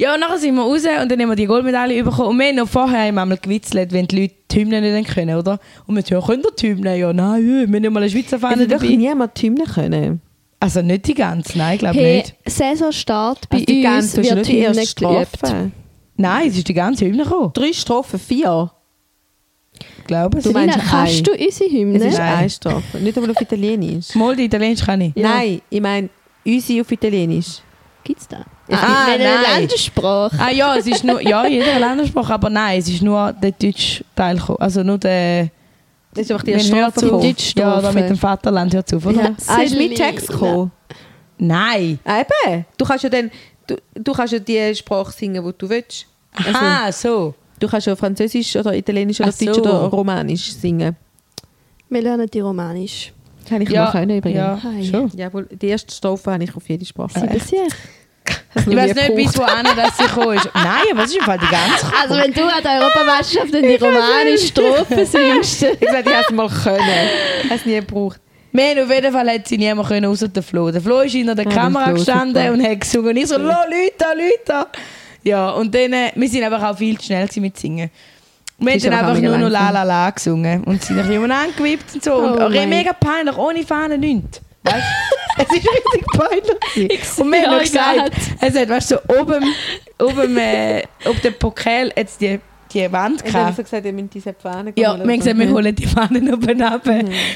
Ja, und nachher sind wir raus und dann haben wir die Goldmedaille bekommen. Und wir haben noch vorher haben wir einmal gewitzelt, wenn die Leute die Hymne nicht können, oder? Und wir so, ja, könnt ihr die Hymne? Ja, nein, wir haben nicht mal eine Schweizer Fahne wirklich dabei. niemand die Hymne können. Also nicht die ganze, nein, ich glaube Hey, nicht. Saisonstart bei Also die uns ganze, wird nicht die Hymne erste geübt. Strophe. Nein, es ist die ganze Hymne gekommen. Drei Strophen, vier. Ich glaube es. Du meinst Selina, kannst du unsere Hymne? Es ist Nein. eine Strophe. Nicht einmal auf Italienisch. Mal die Italienisch kann ich. Ja. Nein, ich meine unsere auf Italienisch. Gibt's da? Ah, Wenn eine nein. Landessprache. Ah ja, es ist nur, ja, jeder Ländersprache, aber nein, es ist nur der deutsche Teil gekommen. Also nur der, Das ist einfach die erste. Deutschstrophe. ja, da mit dem Vaterland hört auf, oder? Ja. Ah, ist mit. Text gekommen. Nein. Ah, Eben. Du kannst ja dann, du, du kannst ja die Sprache singen, die du willst. Also, Aha, so. du kannst ja Französisch oder Italienisch oder Ach so. Deutsch oder Romanisch singen. Wir lernen die Romanisch. Kann ich Ja, mal können übrigens. ja, Hi. schon. Jawohl, die erste Strophe habe ich auf jede Sprache. Sieben Sicher. Ich weiß nicht, bis wohin das sie gekommen ist. *laughs* Nein, aber es ist im Fall die ganze Also wenn du an der Europameisterschaft in die *laughs* romanische Strophe *laughs* singst. Ich gesagt, ich habe es mal können. Ich es nie gebraucht. Haben auf jeden Fall hat sie niemand können, der Flo. Der Flo ist hinter der Ah, der Kamera gestanden super. und hat gesungen. Und ich so, «Lo, Leute, Leute!» Ja, und dann, äh, wir sind einfach auch viel zu schnell mit Singen. Wir haben dann einfach nur noch «La. La La» gesungen und sind ein bisschen umeinander gewippt und so. und Oh oh mein- mega peinlich, ohne Fahne nichts. Weißt du? es ist richtig peinlich. Und wir haben gesagt, es hat, weißt du, so oben, oben äh, auf dem Pokal jetzt die, die Wand Ich habe gehabt. gesagt, ihr müsst diese Fahne Ja, wir haben gesagt, wir holen die Fahnen oben ab.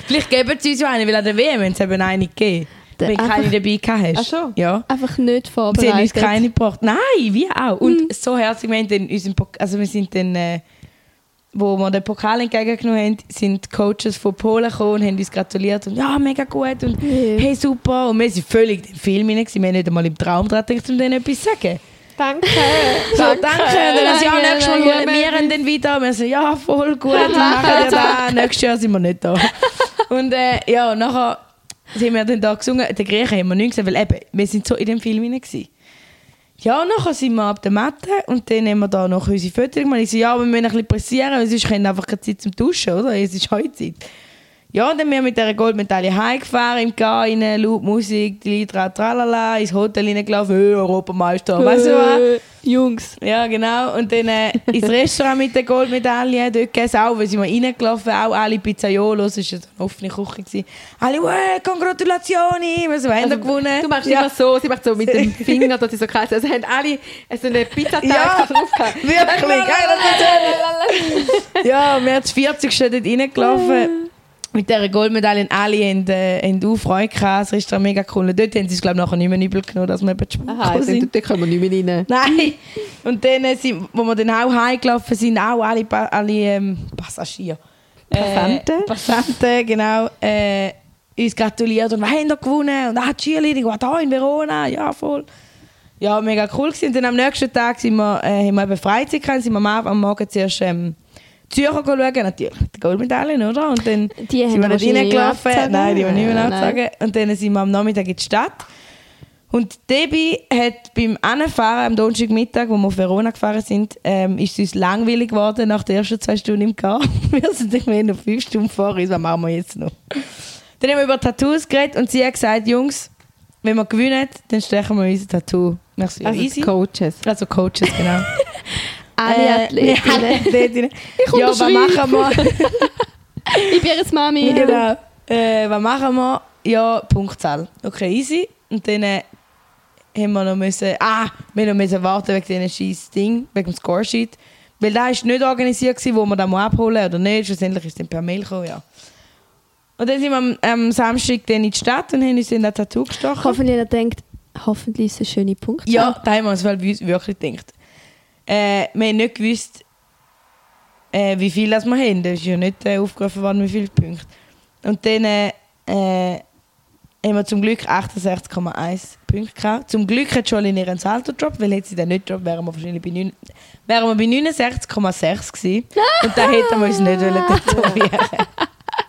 Vielleicht geben sie uns ja eine, weil an der WM haben sie eben eine gegeben. Der Wenn du keine dabei gehabt hast. Ach so. Ja. Einfach nicht Sie haben uns vorbereitet. keine gebracht. Nein, wir auch. Und so herzlich, wir, haben dann unseren also wir sind dann, äh, wo wir den Pokal entgegengenommen haben, sind die Coaches von Polen gekommen und haben uns gratuliert und ja, mega gut und Ja. hey, super. Und wir sind völlig im Film hinein, wir haben nicht einmal im Traum dran gedacht, um denen etwas zu sagen. Danke. So, danke. Und dann so, ja, Danke, nächstes Mal danke. holen wir ihn dann wieder. Und wir so, ja, voll gut, wir machen ja da. Nächstes Jahr sind wir nicht da. *laughs* Und äh, ja, nachher sind wir dann da gesungen. Den Griechen haben wir nicht gesehen, weil eben, wir sind so in dem Film hinein. gewesen. Ja, und nachher sind wir ab der Matte und dann haben wir da noch unsere gemacht. Ich so, ja, wir müssen ein bisschen pressieren, weil sonst haben wir einfach keine Zeit zum Duschen, oder? Es ist Heuzeit. Ja, und dann wir mit dieser Goldmedaille heimgefahren, im Garten, laut Musik, die Lieder, tralala, ins Hotel reingelaufen, hey, Europameister, weißt du was? Äh, Jungs. Ja, genau. Und dann äh, ins Restaurant mit der Goldmedaille, dort gegessen, auch, weil sind wir reingelaufen, auch alle Pizzaiolos, es war eine offene Küche. Gewesen. Alle, «Wow, Congratulazioni, wir haben also, gewonnen. Du machst ja. immer so, sie macht so mit dem Finger, dass sie so kreisen. Also haben alle so eine Pizzateig Ja, drauf gehabt. Wirklich. Ja, wir haben das 40. dort reingelaufen. Mit dieser Goldmedaille alle in der, in der Freude gehabt. Das ist mega cool. Und dort haben sie es, glaube ich, nachher nicht mehr übel genommen, dass wir eben spät Aha, also, sind. da können wir nicht mehr rein. Nein. Und dann, äh, sind, wo wir dann auch heimgelaufen sind, auch alle, alle ähm, Passagiere. Passanten. Äh, Passanten, genau. Äh, uns gratuliert und wir haben da gewonnen. Und ah, die Cheerleading war da in Verona. Ja, voll. Ja, mega cool gewesen. Und dann am nächsten Tag sind wir, äh, haben wir eben Freizeit gehabt, sind wir am, am Morgen zuerst ähm, Zürcher schauen, natürlich, die Goldmedaillen, oder? Und dann Die haben sind wir nicht reingelaufen. Nein, die haben nicht mehr abgezogen. Und dann sind wir am Nachmittag in die Stadt. Und Debbie hat beim Anfahren am Donnerstagmittag, wo wir auf Verona gefahren sind, ähm, ist es uns langweilig geworden nach den ersten zwei Stunden im Car. *laughs* wir sind ich noch fünf Stunden vor uns, was machen wir jetzt noch? Dann haben wir über Tattoos geredet und sie hat gesagt, Jungs, wenn wir gewinnen, dann stechen wir unser Tattoo. Merci. Also easy. Coaches. Also Coaches, genau. *laughs* Alle Äh, Athletinnen. alle Athletinnen. ja, was machen wir? *laughs* Ich bin ihre Mami. Genau. Äh, was machen wir? Ja, Punktzahl. Okay, easy. Und dann äh, haben wir noch müssen, ah, wir noch müssen warten wegen diesem scheiß Ding, wegen dem Scoresheet. Weil da war nicht organisiert, gewesen, wo wir das mal abholen oder nicht. Schlussendlich ist es dann per Mail gekommen, ja. Und dann sind wir am, am Samstag dann in die Stadt und haben uns in das Tattoo gestochen. Hoffentlich er denkt, hoffentlich ist es ein schöner Punkt. Ja, da haben wir uns weil wir uns wirklich gedacht. Äh, wir haben nicht gewusst, äh, wie viel das wir haben. Da ist ja nicht äh, aufgerufen worden, wie viele Punkte. Und dann äh, äh, haben wir zum Glück 68,1 Punkte gehabt. Zum Glück hat Jolene ihren Salto gedroppt, weil hätte sie den nicht gedroppt, wären wir wahrscheinlich bei, wären wir bei 69,6 gewesen. Und da hätten wir uns nicht tätowieren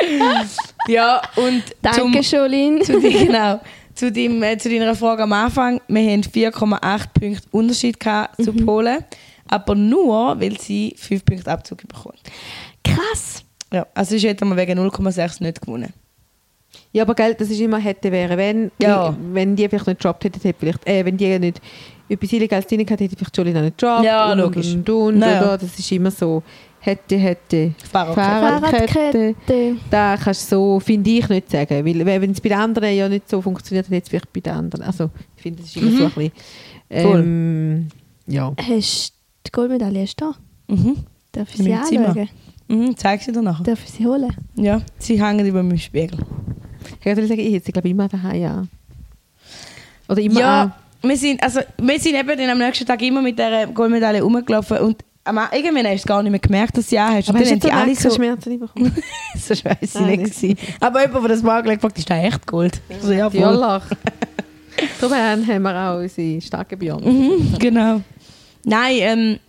*laughs* Ja, und Danke, Jolene. zu, genau, zu, deinem, äh, zu deiner Frage am Anfang. Wir haben 4,8 Punkte Unterschied gehabt zu Polen. Aber nur, weil sie 5 Punkte Abzug bekommen. Krass. Ja, also sonst hätten wir wegen 0,6 nicht gewonnen. Ja, aber Geld, das ist immer hätte wäre. Wenn, Ja. die, wenn die vielleicht nicht gedroppt hätten, hätte vielleicht, äh, wenn die nicht etwas Illegales drin gehabt hätte vielleicht Jolene auch nicht gedroppt. Ja, und, logisch. Und, und, und, Naja. oder? Das ist immer so. Hätte, hätte. Fahrradkette. Fahrradkette. Da kannst du so, finde ich, nicht sagen. Weil wenn es bei den anderen ja nicht so funktioniert, dann es vielleicht bei den anderen. Also, ich finde, das ist immer so ein bisschen. Ähm, ja. Hast die Goldmedaille ist da? Mhm. Darf ich In sie anschauen? Mhm, zeig sie dir nachher. Darf ich sie holen? Ja, sie hängen über meinem Spiegel. Ich würde sagen, ich hätte sie, glaube ich, immer daheim, ja. Oder immer Ja, wir sind, also, wir sind eben dann am nächsten Tag immer mit dieser Goldmedaille rumgelaufen und am, irgendwann hast du gar nicht mehr gemerkt, dass sie auch hast. Aber hast du alle so... Schmerzen bekommen? *laughs* so scheiße ich Nein, nicht. gewesen. Aber jemand, der das mal angelegt hat, ist das echt Gold. Also, ja, voll. *laughs* Darum haben wir auch unsere starken Beyond. Mhm, genau. Nein, ähm,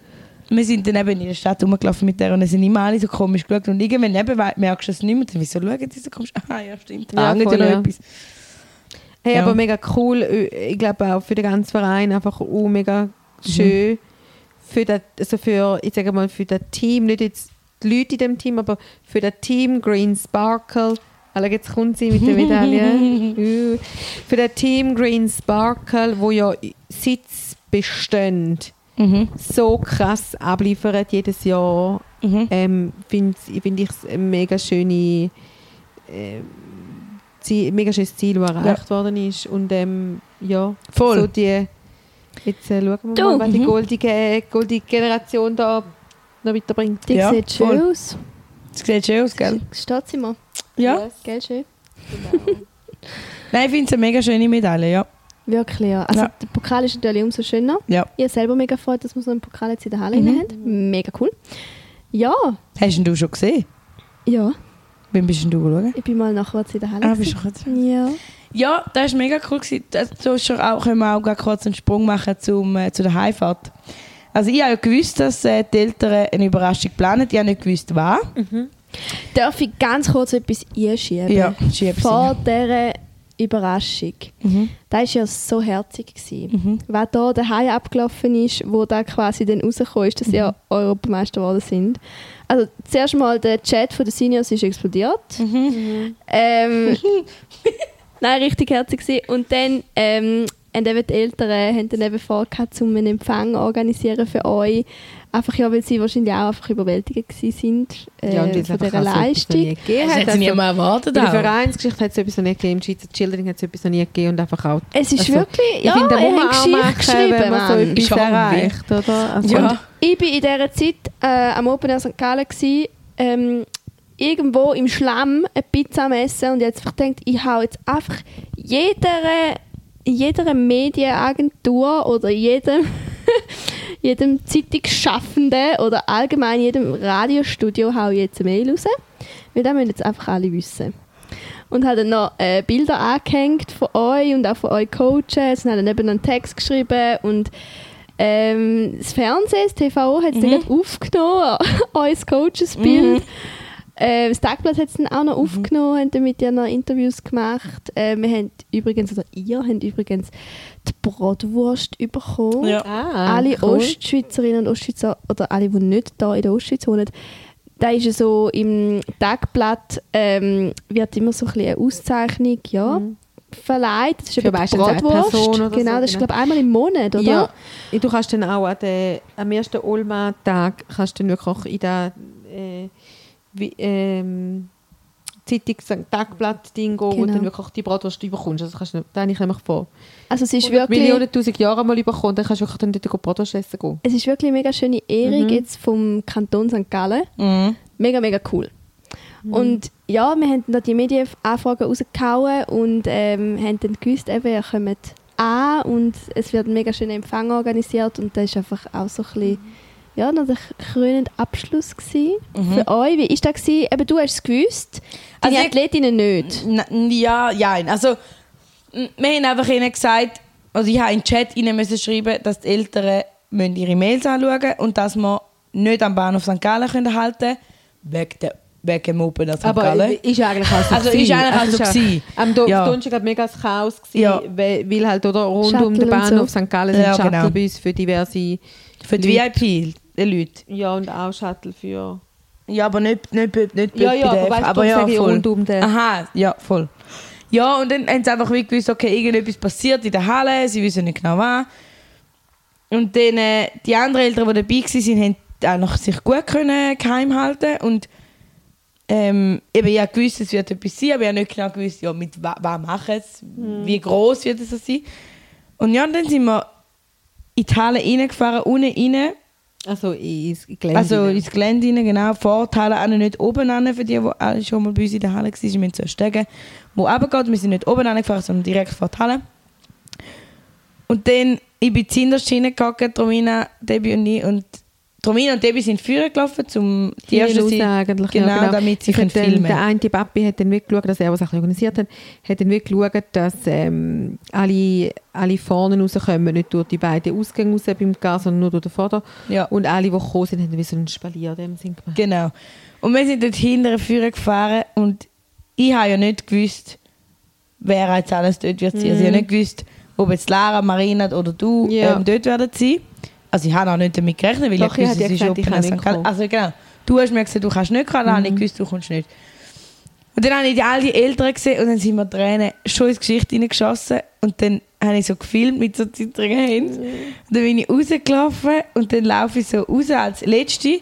wir sind dann eben in der Stadt rumgelaufen mit der und dann sind immer alle so komisch geschaut. Und irgendwann eben merkst du es nicht mehr. Dann, wieso schauen die so komisch? *laughs* Ah ja, stimmt. Ja, Ja, hängt voll, ja noch ja. etwas. Hey, Ja. aber mega cool. Ich glaube auch für den ganzen Verein einfach auch mega schön. Für das, also für, ich sage mal, für das Team, nicht jetzt die Leute in dem Team, aber für das Team Green Sparkle. Also jetzt kommt sie mit der Medaille. *laughs* Uh. für das Team Green Sparkle, wo ja Sitz bestehend Mhm. so krass abliefert jedes Jahr, Mhm. ähm, finde find ich es ein mega schöne ähm, Ziel, mega schönes Ziel, das erreicht worden ist. Und ähm, ja, Voll. so die, jetzt äh, schauen wir Du, mal, was die mhm. goldige, goldige Generation da noch weiterbringt. Die Ja, sieht schön voll. aus. Das sieht schön aus, gell? Steht sie mal. Ja. Yes, Gell, schön? genau. Nein, ich finde es eine mega schöne Medaille, ja. Wirklich, ja. Also Ja. der Pokal ist natürlich umso schöner. ja. Ich habe selber mega gefreut, dass wir so einen Pokal jetzt in der Halle Mhm. haben. Mega cool. Ja, Hast ihn du schon gesehen? ja. Wann bist denn du geschaut? Ich bin mal nachwärts in der Halle. Ah, bist du gewesen. ja. Ja, das war mega cool. gewesen. Das, so ist schon auch, können wir auch kurz einen Sprung machen zum, äh, zu der Heimfahrt. Also ich habe ja gewusst, dass äh, die Eltern eine Überraschung planen. Ich habe nicht gewusst, was. Darf ich ganz kurz etwas einschieben? Ja, schieb's Vor dieser Überraschung. Mhm. Das war ja so herzig. Gewesen. Mhm. Was da daheim abgelaufen ist, wo da quasi dann rausgekommen ist, dass sie ja Europameister geworden sind. Also zuerst mal der Chat von den Seniors ist explodiert. Ähm, *laughs* Nein, richtig herzig gewesen. Und dann ähm, haben eben die Eltern haben dann eben vorgehabt, um einen Empfang zu organisieren für euch. Einfach ja, weil sie wahrscheinlich auch einfach überwältigt sind äh, Ja, und weil es von einfach dieser so Leistung. gegeben Das hat. sie Also, nie mal erwartet. in der. Vereinsgeschichte hat es etwas noch nie gegeben, im Schweizer Children hat es etwas noch nie gegeben und einfach auch Es ist Also, wirklich, Ich ja, finde, da muss man auch machen, geschrieben, wenn man so etwas erreicht, oder? Also, Ja. Ich war in dieser Zeit äh, am Open Air St. Gallen. Gewesen. Ähm, irgendwo im Schlamm eine Pizza am Essen und jetzt einfach denkt, ich hau jetzt einfach jeder, jeder Medienagentur oder jedem, *laughs* jedem Zeitungsschaffenden oder allgemein jedem Radiostudio hau ich jetzt eine Mail raus. Weil das müssen jetzt einfach alle wissen. Und hat dann noch äh, Bilder angehängt von euch und auch von euch Coaches und hat dann eben einen Text geschrieben und ähm, das Fernsehen, das TV, hat es dann gerade aufgenommen, *laughs* euer Coaches-Bild. Äh, das Tagblatt hat es dann auch noch aufgenommen, haben damit ja noch Interviews gemacht. Äh, wir haben übrigens, oder ihr habt übrigens die Bratwurst bekommen. Ja. Ah, alle cool. Ostschweizerinnen und Ostschweizer, oder alle, die nicht da in der Ostschweiz wohnen, da ist ja so im Tagblatt ähm, wird immer so ein bisschen eine Auszeichnung ja, verleiht. Das ist Für eine Bratwurst. Person oder so, genau, das ist genau. glaube ich einmal im Monat, oder? Ja, du kannst dann auch an den, am ersten Olma-Tag kannst du dann wirklich auch in den äh, wie, ähm, Zeitungs- Tagblatt-Ding gehen, wo Genau. du dann wirklich die Bratwurst überkommst. Also kannst du, da habe ich nämlich vor. Also es ist 100 wirklich... Millionen, tausend Jahre mal bekommen, dann kannst du wirklich dann dort Bratwurst essen gehen. Es ist wirklich eine mega schöne Ehrung Mhm. jetzt vom Kanton St. Gallen. Mhm. Mega, mega cool. Mhm. Und ja, wir haben da die Medienanfragen rausgehauen und ähm, haben dann gewusst, eben, ihr kommt an und es wird ein mega schöner Empfang organisiert und das ist einfach auch so ein bisschen, ja, noch der krönende Abschluss gewesen für euch. Wie war das? Gewesen? Eben, du hast es gewusst, deine Also ich- Athletinnen nicht. Ja, ja. Also, wir haben einfach ihnen gesagt, also ich habe in den Chat ihnen müssen schreiben, dass die Eltern müssen ihre Mails anschauen und dass wir nicht am Bahnhof St. Gallen können halten wegen der wegen dem Open an St. Aber Gallen. ist eigentlich auch so Also gewesen. ist eigentlich auch es so gewesen. Am Do Ja. Donnerstag war mega das Chaos, gewesen, Ja. weil, weil halt oder, rund um Shuttle den und Bahnhof so. St. Gallen sind Ja, Shuttle genau. bei uns für diverse Für die VIP-Leute. Ja, und auch Shuttle für... Ja, aber nicht, nicht, nicht, nicht Ja, ja, bei aber der weißt aber ja, sage voll. rund um den- Aha, ja, voll. Ja, und dann haben sie einfach wie gewusst, okay, irgendetwas passiert in der Halle, sie wissen nicht genau was. Und dann äh, die anderen Eltern, die dabei waren, haben auch noch sich gut können geheim halten und ähm, eben, ich habe gewusst, es wird etwas sein, aber ich habe nicht genau gewusst, ja, mit wa- was machen es, wie groß wird es sein. Und ja, und dann sind wir in die Halle reingefahren, unten rein. Also ins Gelände. Also ins Gelände rein, genau. Vorteile auch nicht oben an, für die, die alle schon mal bei uns in der Halle waren. Wir müssen so Stegen, wo runtergeht. Wir sind nicht oben angefahren, sondern direkt vor die Halle. Und dann, ich bin zuhinterst hineingehockt, Romina, Debbie und ich. Und Romina und Debbie sind führen gelaufen, um die erste raus eigentlich, genau, ja, genau. damit sie können filmen Der eine Papi hat dann wirklich geschaut, dass er was organisiert hat, hat dann wirklich geschaut, dass ähm, alle, alle vorne rauskommen, nicht durch die beiden Ausgänge raus beim Gas, sondern nur durch den Vorder. Ja. Und alle, die gekommen sind, haben wie so einen Spalier dem Sinn gemacht. Genau. Und wir sind dort hinterher führen gefahren und ich habe ja nicht gewusst, wer jetzt alles dort wird sein. Also ich habe nicht gewusst, ob jetzt Lara, Marina oder du Mhm. Ja. ähm, dort werden sein. Also ich habe auch nicht damit gerechnet, weil Doch, ich hätte es ist gesagt, Open. Also genau. Du hast mir gesagt, du kannst nicht kommen, dann habe ich gewusst, du kommst nicht. Und dann habe ich die, all die Eltern gesehen und dann sind mir Tränen schon ins Gesicht hineingeschossen. Und dann habe ich so gefilmt mit so zittrigen Händen. Und dann bin ich rausgelaufen und dann laufe ich so raus als Letzte.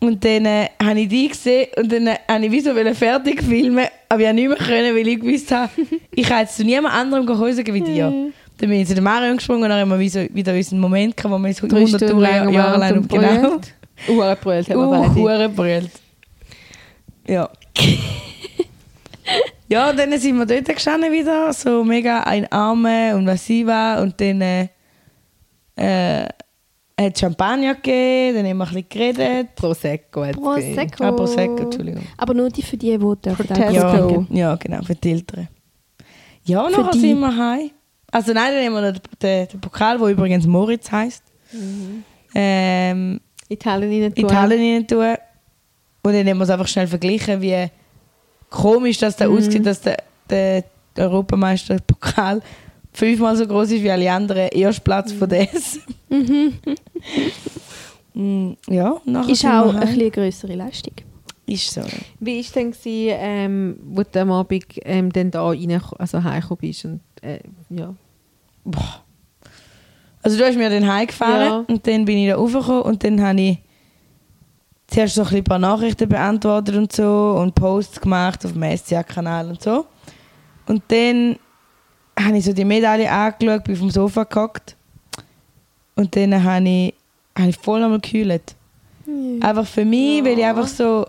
Und dann äh, habe ich die gesehen und dann äh, habe ich wie so fertig filmen, aber ich habe nicht mehr können, weil ich gewusst habe, *laughs* ich kann jetzt zu niemand anderem Gehäuse wie dir. Dann bin ich zu der Marion gesprungen und dann haben wir wie so, wieder unseren Moment gehabt, wo wir so Drei 100 Stunden lang Jahre lang und genau. brüllt. Uhren brüllt haben wir Uh, beide. hure brüllt. Ja. *laughs* ja, und dann sind wir dort gestanden wieder, so mega ein Arme und was sie war. Und dann äh, äh, hat es Champagner gegeben, dann haben wir ein bisschen geredet. Prosecco gegeben. Prosecco. Ah, Prosecco, Entschuldigung. Aber nur die für die, die dürfen. Alkohol Ja, ja, genau, für die Eltern. Ja, und Für nachher die. sind wir heim. Also nein, dann haben wir noch den, den, den Pokal, der übrigens Moritz heisst. Ähm, Italien rein tun. Italien rein tun. Und dann haben wir es einfach schnell verglichen, wie komisch das da aussieht, dass der, der Europameister-Pokal fünfmal so groß ist wie alle anderen Erstplatz von der S. *laughs* Mm, ja, nachher Ist auch wir ein heim. bisschen eine grössere Leistung. Ist so. Wie war es denn, gewesen, ähm, wo du am Abend ähm, dann da rein, also heimgekommen bist? Und, äh, ja. Boah. Also du hast mir dann heimgefahren Ja. und dann bin ich da raufgekommen und dann habe ich zuerst so ein paar Nachrichten beantwortet und so und Posts gemacht auf dem SCA-Kanal und so. Und dann habe ich so die Medaille angeschaut, bin dem Sofa gehockt und dann habe ich, habe ich voll einmal gekühlt. Einfach für mich, weil ich einfach so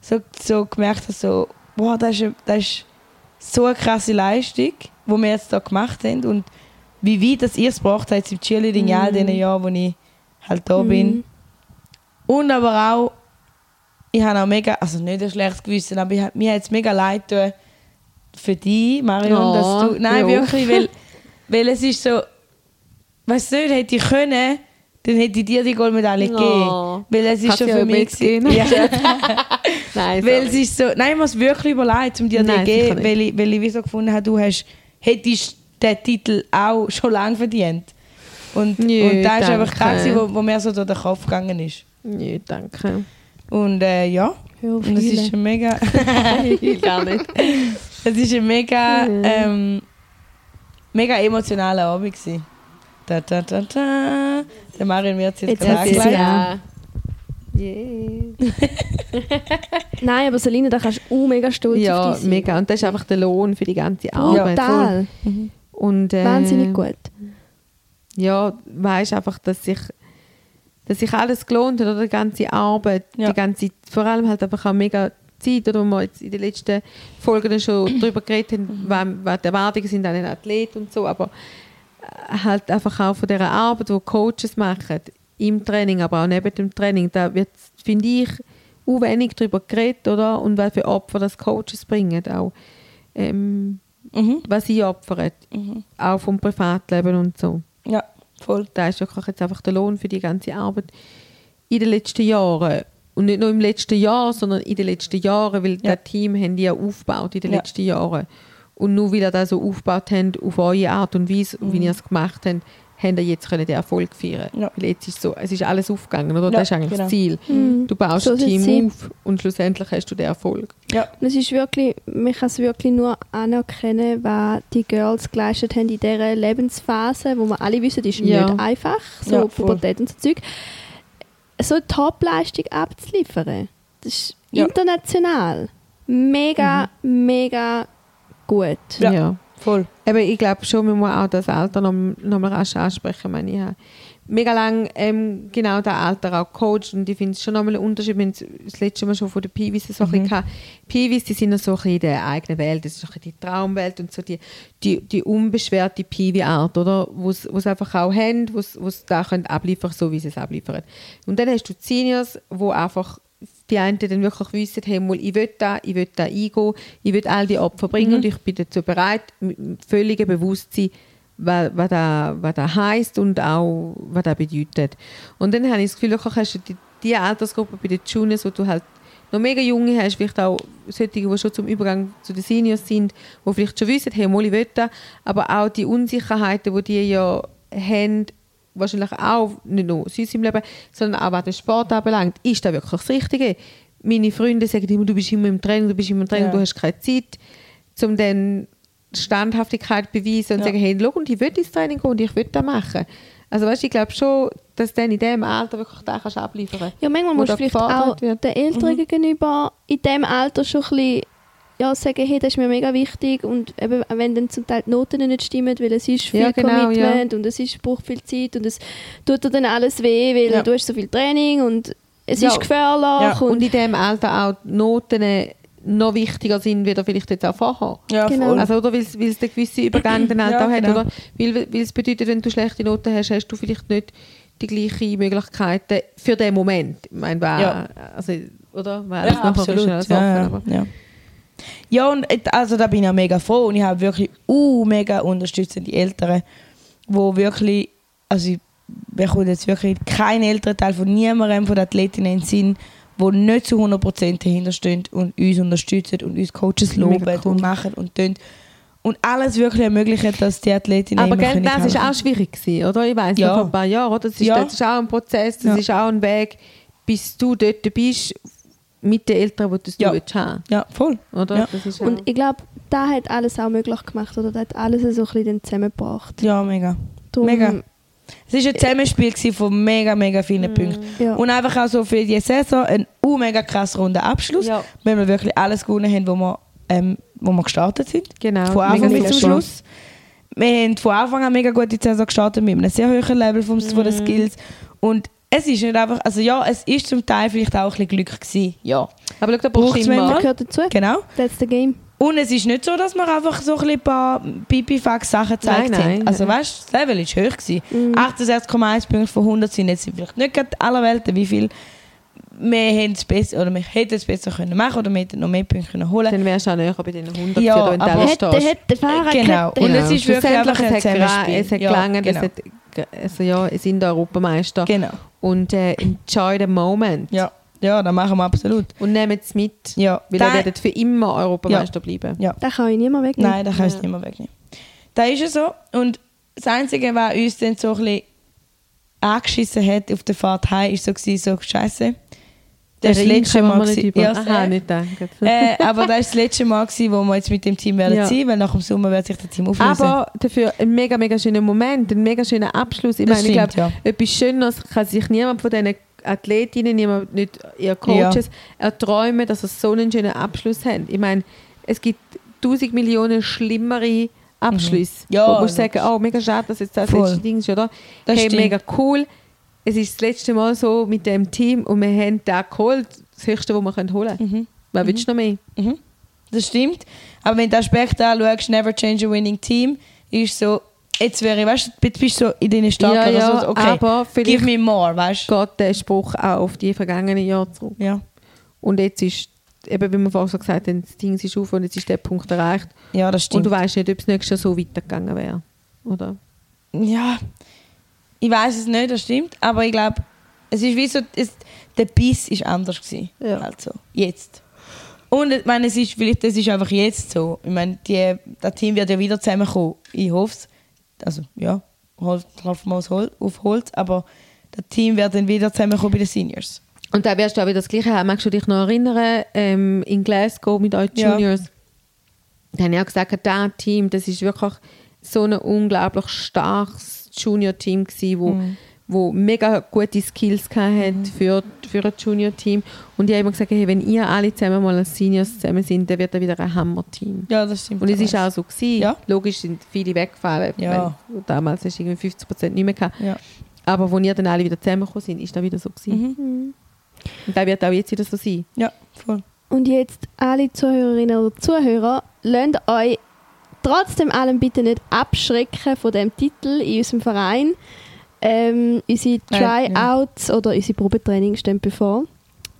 so, so gemerkt habe, so, wow, das ist, das ist so eine krasse Leistung, die wir jetzt hier gemacht haben und wie weit das ihr es gebracht habt im Cheerleading in all diesen Jahren, wo ich halt da bin. Mhm. Und aber auch, ich habe auch mega, also nicht ein schlechtes Gewissen, aber ich, mir hat es mega leid getan für dich, Marion, Ja, dass du, nein, ja. wirklich, weil, weil es ist so, weißt du nicht, hätte ich können, dann hätte ich dir die Goldmedaille Ja. gegeben. Weil es ist Kannst schon für mich Ja. *laughs* Nein, Weil sorry. es ist so, nein, ich muss wirklich überlegt, um dir Nein, die sicher geben, weil ich, weil ich wie so gefunden habe, du hast, hättest den Titel auch schon lange verdient. Und, Nö, und das ist einfach gewesen, wo, wo mir so durch den Kopf gegangen ist. Nö, danke. Und äh, ja, und es ist ein mega, *laughs* *laughs* gar nicht. es ist ein mega, ähm, mega emotionaler Abend gewesen. Da, da, da, da. Der Marion wird es jetzt, Jetzt gerade ja. *laughs* Yeah. *laughs* Nein, aber Selina, da kannst du auch mega stolz Ja, auf dich sein. mega. Und das ist einfach der Lohn für die ganze Arbeit. Total. Und, äh, Wahnsinnig gut. Ja, weißt einfach, dass sich, dass sich alles gelohnt hat, oder die ganze Arbeit, Ja. die ganze, vor allem halt einfach auch mega Zeit, oder wo wir jetzt in den letzten Folgen schon *clears throat* darüber geredet haben, was, was die Erwartungen sind an den Athleten und so, aber äh, halt einfach auch von dieser Arbeit, die Coaches machen, im Training, aber auch neben dem Training, da wird, finde ich, auch wenig darüber geredet, oder? Und was für Opfer das Coaches bringen, auch ähm, Mhm. was sie opfern, Mhm. auch vom Privatleben und so Ja, voll. da ist wirklich jetzt einfach der Lohn für die ganze Arbeit in den letzten Jahren. Und nicht nur im letzten Jahr, sondern in den letzten Jahren, weil Ja. das Team haben die ja aufgebaut in den Ja. letzten Jahren. Und nur weil ihr das so aufgebaut habt, auf eure Art und Weise, wie ihr es gemacht habt, habt ihr jetzt können den Erfolg feiern Ja. Weil jetzt ist so, es ist alles aufgegangen, oder? Ja, das ist eigentlich genau. das Ziel. Mhm. Du baust So das soll's Team auf und schlussendlich hast du den Erfolg. Ja, Und es ist wirklich, man kann es wirklich nur anerkennen, was die Girls geleistet haben in dieser Lebensphase, wo wir alle wissen, die ist Ja. nicht einfach, so Ja. Pubertät und so Zeug. So eine Top-Leistung abzuliefern, das ist Ja. international mega, mega gut. Ja. Voll. Aber ich glaube schon, man muss auch das Alter noch, noch mal rasch ansprechen. Meine, ich habe mega lange ähm, genau das Alter auch gecoacht und ich finde es schon noch mal einen Unterschied. Wir haben das letzte Mal schon von den Piwis so ein bisschen gehabt. Piwis, die sind noch so ein bisschen in der eigenen Welt, das ist so ein bisschen die Traumwelt und so die, die, die unbeschwerte Piwi-Art, oder? Wo sie einfach auch haben, wo sie da können abliefern so wie sie es abliefern. Und dann hast du die Seniors, wo einfach die einen dann wirklich wissen, hey, mal, ich will da, ich will da eingehen, ich will all die Opfer bringen und ich bin dazu bereit, mit dem völligen Bewusstsein, was, was, da, was da heisst und auch, was das bedeutet. Und dann habe ich das Gefühl, wirklich hast du die, die Altersgruppe bei den Juniors, wo du halt noch mega junge hast, vielleicht auch solche, die schon zum Übergang zu den Seniors sind, die vielleicht schon wissen, hey, mal, ich will da, aber auch die Unsicherheiten, die die ja haben, wahrscheinlich auch nicht nur sonst im Leben, sondern auch was den Sport anbelangt, ist das wirklich das Richtige? Meine Freunde sagen immer, du bist immer im Training, du bist immer im Training, Ja. du hast keine Zeit, um dann Standhaftigkeit zu beweisen und Ja. sagen, hey, schau, und ich will ins Training gehen und ich will das machen. Also weißt, ich glaube schon, dass du in diesem Alter wirklich das kannst abliefern Ja, manchmal musst du vielleicht auch wird. den Eltern gegenüber in diesem Alter schon ein bisschen ja, sagen, hey, das ist mir mega wichtig und eben, wenn dann zum Teil die Noten nicht stimmen, weil es ist viel Ja, genau, Commitment und es ist, braucht viel Zeit und es tut dir dann alles weh, weil Ja. du hast so viel Training und es Ja. ist gefährlich Ja. und, Und in diesem Alter auch die Noten noch wichtiger sind, wie vielleicht jetzt auch vorher. Ja, Genau. Also, oder weil es einen gewissen Übergang dann halt Ja, auch hat, genau. oder? Weil, weil es bedeutet, wenn du schlechte Noten hast, hast du vielleicht nicht die gleichen Möglichkeiten für den Moment. Ich meine, Ja. also, oder? Weil alles Ja, absolut. alles Ja, ja, aber- ja. und also da bin ich auch mega froh und ich habe wirklich uh, mega unterstützende Eltern, wo wirklich, also ich bekomme jetzt wirklich keinen Elternteil von niemandem von den Athletinnen Sinn, wo nicht zu 100% dahinter stehen und uns unterstützen und uns Coaches loben cool. und machen und tun. Und alles wirklich ermöglichen, dass die Athletinnen Aber gell, das ist kämpfen. auch schwierig gewesen, oder? Ich weiß Ja. noch vor ein paar Jahren, oder? Das ist, Ja. das ist auch ein Prozess, das Ja. ist auch ein Weg, bis du dort bist mit den Eltern, die das Ja. du willst haben, Ja, voll. oder? Ja. Das ist und ich glaube, da hat alles auch möglich gemacht oder das hat alles so ein bisschen zusammengebracht. Ja, mega. Darum, Mega. Es war ein Zusammenspiel gewesen von mega, mega vielen Punkten. Ja. Und einfach auch so für die Saison ein uh, mega krass runder Abschluss, Ja. weil wir wirklich alles gewonnen haben, wo wir, ähm, wo wir gestartet sind. Genau. Von Anfang Mega bis zum. Schluss. Wir haben von Anfang an mega gut die Saison gestartet mit einem sehr hohen Level vom, von Mhm. den Skills. Und es ist nicht einfach, also ja, es ist zum Teil vielleicht auch ein bisschen Glück gewesen, ja. Aber schau, da Braucht's du immer... Gehört dazu. Genau. That's the game. Und es ist nicht so, dass wir einfach so ein bisschen ein paar Pipifax-Sachen gezeigt Nein, nein, haben. Also nein. weißt du, das Level war hoch. Gewesen. Mhm. 68,1 Punkte von 100 sind jetzt vielleicht nicht gerade aller Welten, wie viel wir, haben es besser, oder wir hätten es besser können machen oder wir hätten noch mehr Punkte können holen Dann wärst du auch näher bei den 100, Ja, ja, wenn du aber- alles Hätte, stehst. hätte, Fahrer Genau. hätte. Und es ist wirklich einfach ein es Zusammenspiel. es hat Ja, gelangt, genau. es hat, ge- also ja, es sind Europameister. Genau. Und äh, enjoy the moment. Ja, ja das machen wir absolut. Und nehmt es mit, Ja. weil Da- ihr werdet für immer Europameister bleiben. ja. Das kann ich nicht mehr wegnehmen. Nein, das kannst du Ja. nicht mehr wegnehmen. Da ist es so. Und das Einzige, was uns dann so ein bisschen angeschissen hat auf der Fahrt heim, ist so, gewesen, so scheiße. Das ist das letzte Mal. nicht gewesen- über. Ja, Aha, nicht danke. äh, aber das ist das letzte Mal, gewesen, wo wir jetzt mit dem Team werden Ja. sein, weil nach dem Sommer wird sich das Team auflösen. Aber dafür ein mega, mega schöner Moment, ein mega schöner Abschluss. Ich Das meine, ich stimmt, glaube, ja. etwas Schöneres kann sich niemand von diesen Athletinnen, niemand, nicht ihr Coaches, erträumen, dass sie so einen schönen Abschluss haben. Ich meine, es gibt tausend Millionen schlimmere Abschlüsse. Ja, wo musst du logisch. sagen, oh, mega schade, dass jetzt das Voll. letzte Ding ist, oder? Das hey, stimmt. mega cool. Es ist das letzte Mal so mit dem Team und wir haben da geholt, das Höchste, was wir holen können. Mhm. Was willst du noch mehr? Mhm. Das stimmt. Aber wenn du den Aspekt anschaust, never change a winning team, ist so, jetzt wäre ich, weißt du, jetzt bist du so in deinen Starken Ja, ja, so, okay, aber give me more, weißt du? geht der Spruch auch auf die vergangenen Jahre zurück. Ja. Und jetzt ist, eben wie wir vorhin so gesagt haben, das Ding ist auf und jetzt ist der Punkt erreicht. ja, das Und stimmt. du weißt nicht, ob es nächstes Jahr so weitergegangen wäre. Oder? Ja, ich weiß es nicht, das stimmt, aber ich glaube, es ist wie so, es, der Biss ist anders gewesen. Ja. Also, jetzt. Und ich meine, es ist vielleicht, das ist einfach jetzt so. Ich meine, die, das Team wird ja wieder zusammenkommen. Ich hoffe es. Also, ja, klopfen wir Hol- auf Holz, aber das Team wird dann wieder zusammenkommen bei den Seniors. Und da wirst du auch wieder das Gleiche haben. Magst du dich noch erinnern, ähm, in Glasgow mit euch Ja. Juniors? Da habe ich auch gesagt, das Team, das ist wirklich so ein unglaublich starkes Junior-Team gewesen, wo, Mhm. wo mega gute Skills hatte für, für ein Junior-Team. Und ich habe immer gesagt, hey, wenn ihr alle zusammen mal als Seniors zusammen sind, dann wird da wieder ein Hammer-Team. Ja, das stimmt. Und es ist auch so gewesen. Ja. Logisch sind viele weggefallen. Ja. weil damals hast du irgendwie 50 Prozent nicht mehr gehabt. Ja. Aber wo wir dann alle wieder zusammengekommen sind, ist das wieder so gewesen. Mhm. Und das wird auch jetzt wieder so sein. Ja, voll. Und jetzt alle Zuhörerinnen oder Zuhörer, lasst euch trotzdem allem bitte nicht abschrecken von dem Titel in unserem Verein. Ähm, unsere Nein, Tryouts oder unsere Probetraining stehen bevor.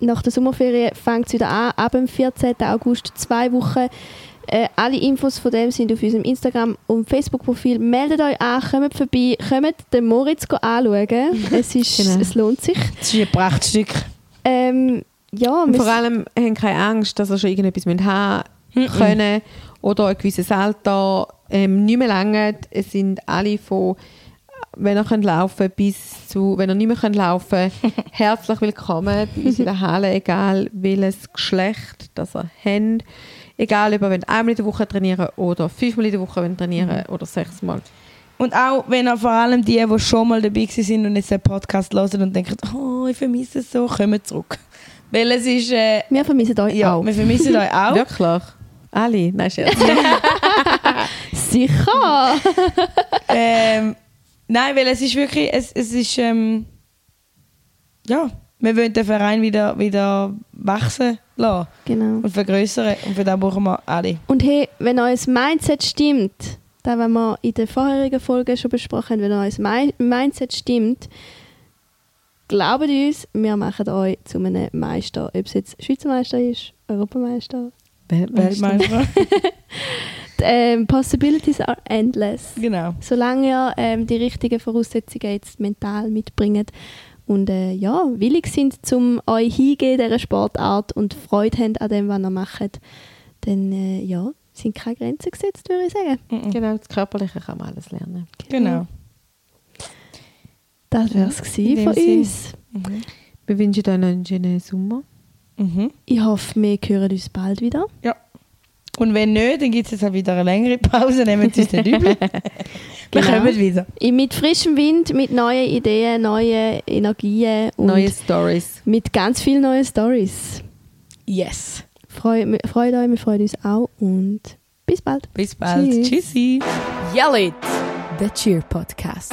Nach der Sommerferien fängt es wieder an, ab dem 14. August, zwei Wochen. Äh, alle Infos von dem sind auf unserem Instagram- und Facebook-Profil. Meldet euch an, kommt vorbei, kommt den Moritz anschauen. *laughs* Es, ist, Genau. es lohnt sich. Das ist ein Prachtstück. Ähm, ja, vor allem haben keine Angst, dass ihr schon irgendetwas haben können oder ein gewisses Alter ähm, nicht mehr lange. Es sind alle von, wenn ihr könnt laufen bis zu, wenn ihr nicht mehr könnt laufen *laughs* herzlich willkommen bei uns in der Halle, egal welches Geschlecht das ihr habt. Egal, ob ihr einmal in der Woche trainieren oder fünfmal in der Woche trainieren oder sechsmal. Und auch wenn ihr vor allem die, die schon mal dabei sind und jetzt den Podcast hören und denken, oh, ich vermisse es so, kommen zurück. *laughs* Weil es ist, äh, wir vermissen euch ja, auch. wir vermissen euch *laughs* auch. Wirklich? Alle? Nein, Scherz. *laughs* Sicher! *laughs* ähm, nein, weil es ist wirklich, es, es ist, ähm, ja, wir wollen den Verein wieder, wieder wachsen lassen genau. und vergrößern und für das brauchen wir alle. Und hey, wenn euer Mindset stimmt, da was wir in der vorherigen Folge schon besprochen haben, wenn euer Mi- Mindset stimmt, glaubt uns, wir machen euch zu einem Meister. Ob es jetzt Schweizer Meister ist, Europameister. Weltmeister. Die *laughs* *laughs* ähm, Possibilities are endless. genau. Solange ihr ähm, die richtigen Voraussetzungen jetzt mental mitbringt und äh, ja, willig sind, zum euch hingehen dieser Sportart und Freude haben an dem, was ihr macht, dann äh, ja, sind keine Grenzen gesetzt, würde ich sagen. Mhm. genau, das Körperliche kann man alles lernen. Genau. Das wäre es von uns. Mhm. Wir wünschen euch noch einen schönen Sommer. Mhm. Ich hoffe, wir hören uns bald wieder. Ja. Und wenn nicht, dann gibt es jetzt auch wieder eine längere Pause, nehmen Sie es nicht übel. *laughs* Wir Genau. kommen wieder. Mit frischem Wind, mit neuen Ideen, neuen Energien und Neue Stories. mit ganz vielen neuen Stories. Yes. Freut, freut euch, wir freuen uns auch und bis bald. Bis bald. Tschüss. Tschüssi. Yell it! The Cheer Podcast.